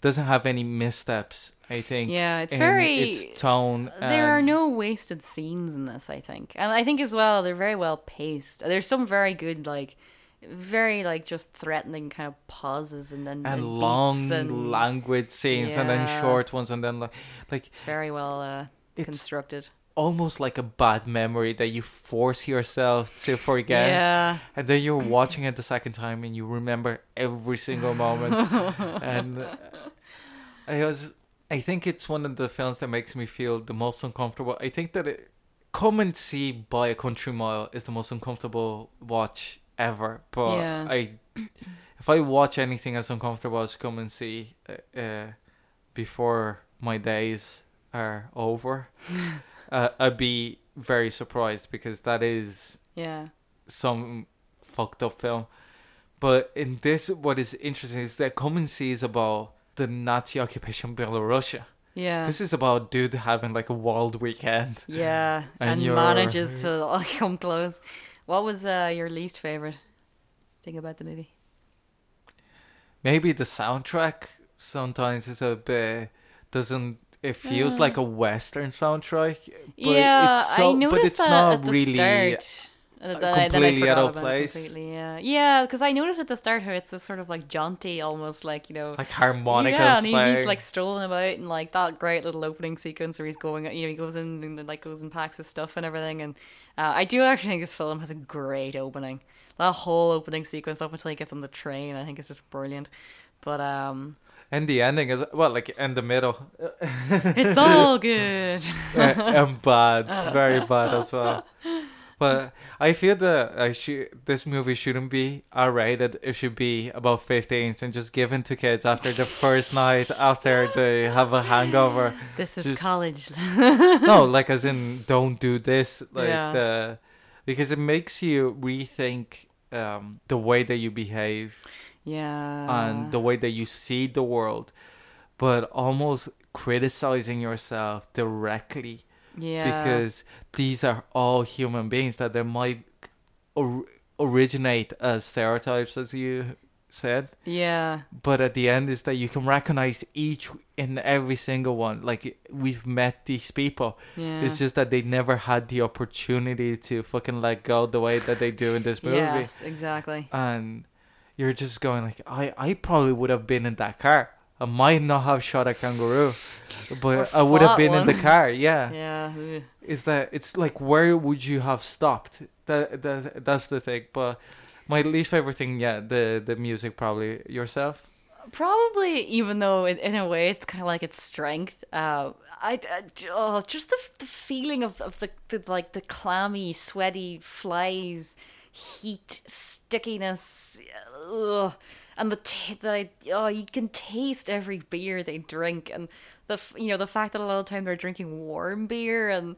doesn't have any missteps. I think. Yeah, it's very. its tone. there are no wasted scenes in this, I think, and I think as well they're very well paced. There's some very good, like, very like just threatening kind of pauses and then and beats long and language scenes and then short ones and then like like it's very well uh, constructed. almost like a bad memory that you force yourself to forget. Yeah, and then you're watching it the second time and you remember every single moment. (laughs) And uh, i was i think it's one of the films that makes me feel the most uncomfortable. I think that it come and see by a country mile is the most uncomfortable watch ever but Yeah. i if i watch anything as uncomfortable as come and see uh, uh, before my days are over (laughs) uh, i'd be very surprised because that is yeah, some fucked up film. But in this, what is interesting is that Come and See is about the Nazi occupation of Belarusia. yeah. This is about dude having like a wild weekend. Yeah, (laughs) And and, manages to like, come close. What was uh, your least favorite thing about the movie? Maybe the soundtrack sometimes is a bit doesn't. It feels like a western soundtrack. But yeah, it's so, I noticed but it's that not at the really. start. That I- then I completely forgot out of place. Completely, yeah, yeah. Because I noticed at the start how it's this sort of like jaunty, almost like you know, Like harmonica. yeah, and he, he's like strolling about and like that great little opening sequence where he's going, you know, he goes in and like goes and packs his stuff and everything. And uh, I do actually think this film has a great opening. That whole opening sequence up until he gets on the train, I think is just brilliant. But um, and the ending is well, like in the middle. it's all (laughs) good. and bad, very bad as well. (laughs) But I feel that I should this movie shouldn't be R rated. It should be about 15s and just given to kids after the first night after they have a hangover. This is Just- college. (laughs) no, (laughs) like as in don't do this. Like Yeah. the because it makes you rethink um, the way that you behave yeah. and the way that you see the world, but almost criticizing yourself directly yeah. because these are all human beings that there might or- originate as stereotypes as you said. Yeah. But at the end is that you can recognize each and every single one. Like we've met these people. Yeah. It's just that they never had the opportunity to fucking let go the way that they do in this (laughs) movie. Yes, exactly. And you're just going like, I, I probably would have been in that car. I might not have shot a kangaroo, but Or I would have been in the car. Yeah. (laughs) Yeah. Is that it's like where would you have stopped? That that that's the thing. But my least favorite thing, yeah, the the music probably yourself. Probably, even though in, in a way it's kind of like its strength. Uh, I, I oh, just the the feeling of of the, the like the clammy, sweaty flies, heat, stickiness, ugh, and the t- the oh you can taste every beer they drink, and the you know the fact that a lot of time they're drinking warm beer and.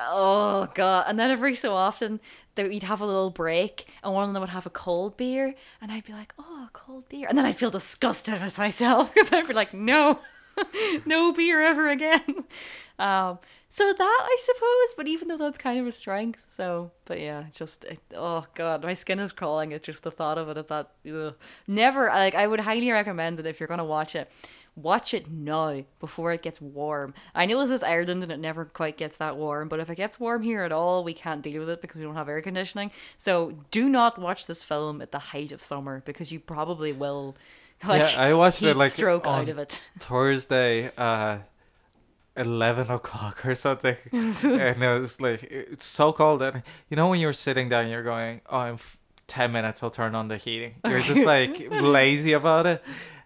Oh god! And then every so often, they would have a little break, and one of them would have a cold beer, and I'd be like, "Oh, cold beer," and then I'd feel disgusted with myself (laughs) because I'd be like, "No, (laughs) no beer ever again." (laughs) Um, so that I suppose, but even though that's kind of a strength, so but yeah, just it, oh god, my skin is crawling at just the thought of it. Of that, ugh. never like I would highly recommend it if you're gonna watch it. Watch it now before it gets warm. I know this is Ireland and it never quite gets that warm, but if it gets warm here at all, we can't deal with it because we don't have air conditioning. So do not watch this film at the height of summer because you probably will. Like, Yeah, I watched it, like, stroke on- out of it. Thursday, uh, eleven o'clock or something, (laughs) and it was like it's so cold. And you know when you're sitting down, you're going, "Oh, in f- ten minutes, I'll turn on the heating." You're just like (laughs) lazy about it.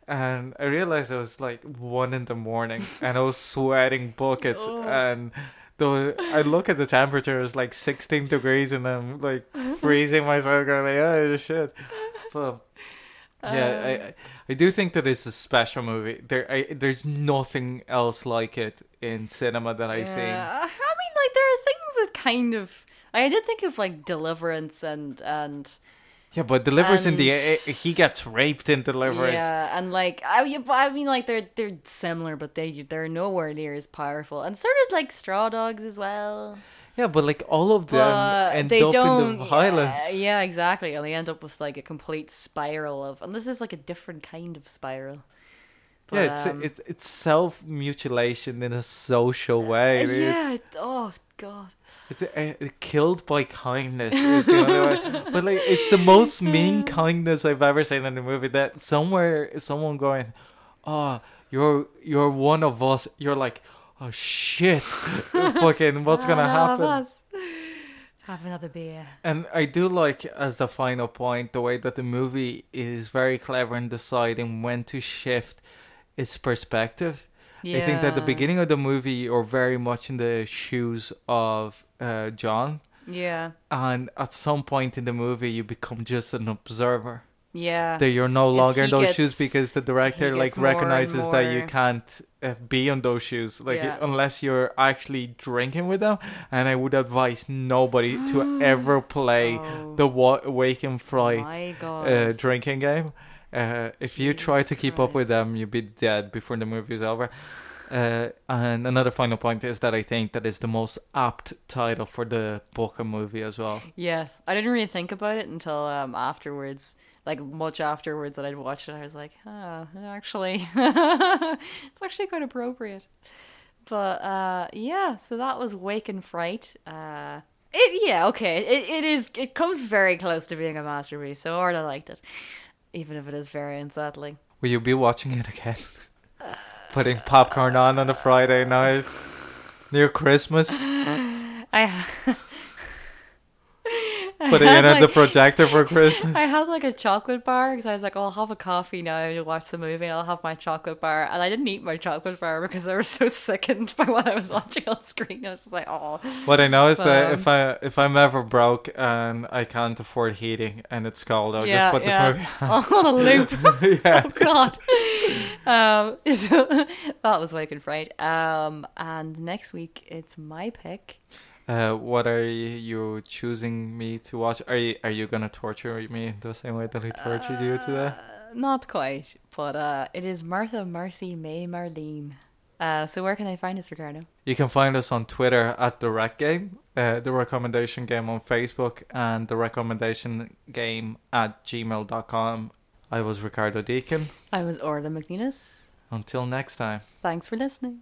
And I realized it was like one in the morning, and I was sweating buckets. Oh. And the I look at the temperature, it's like sixteen degrees, and I'm like (laughs) freezing myself, going like, "Oh shit!" But yeah, I, um, I I do think that it's a special movie. There, I, there's nothing else like it in cinema that I've seen. I mean, like there are things that kind of. I did think of like Deliverance and and Yeah, but Deliverance in the he gets raped in Deliverance. yeah, and like I, I mean, like they're they're similar, but they they're nowhere near as powerful, and sort of like Straw Dogs as well. Yeah, but like all of them But end they up don't. in the violence. Yeah, yeah, exactly, and they end up with like a complete spiral of, and this is like a different kind of spiral. But, yeah, it's um, it, it's self mutilation in a social way. It's, yeah. it- oh God. it's uh, killed by kindness is the only way. (laughs) But like, it's the most mean kindness I've ever seen in a movie. That somewhere someone going, "Oh, you're you're one of us." You're like, "Oh shit, (laughs) fucking, what's gonna happen?" Have another beer. And I do like, as the final point, the way that the movie is very clever in deciding when to shift its perspective. I think that the beginning of the movie, you're very much in the shoes of uh, John. Yeah. And at some point in the movie, you become just an observer. Yeah. That you're no longer in those gets- shoes because the director like gets more recognizes that you can't uh, be on those shoes, like Yeah. unless you're actually drinking with them. And I would advise nobody to (gasps) ever play Oh, the wa- Wake in Fright uh, drinking game. Uh, if you try to keep up with them, you'll be dead before the movie is over. Uh, and another final point is that I think that is the most apt title for the book and movie as well. Yes, I didn't really think about it until um afterwards, like much afterwards that I'd watched it. I was like, ah, actually, (laughs) it's actually quite appropriate. But uh, yeah, so that was Wake in Fright. Uh, it yeah, okay, it it is. It comes very close to being a masterpiece. So Orla liked it, even if it is very unsettling. Will you be watching it again? (laughs) Putting popcorn on on a Friday night near Christmas, (laughs) I (laughs) putting it on the projector for (laughs) Christmas. I had like a chocolate bar because I was like, oh, I'll have a coffee now to watch the movie. and I'll have my chocolate bar, and I didn't eat my chocolate bar because I was so sickened by what I was watching on screen. I was just like, oh, What I know is that Um, if I if I'm ever broke and I can't afford heating and it's cold, I'll yeah, just put this yeah, movie on. (laughs) on a loop. yeah. oh God. Um, so that was Wake in Fright. Um, and next week it's my pick. Uh, what are you choosing me to watch? Are you are you gonna torture me the same way that I tortured you today? Uh, not quite, but uh, it is Martha Marcy May Marlene. Uh, so where can I find us, Ricardo? You can find us on Twitter at the Rec Game, uh, the Recommendation Game on Facebook, and the Recommendation Game at gmail.com I was Ricardo Deakin. I was Orla Mc Nelis. Until next time. Thanks for listening.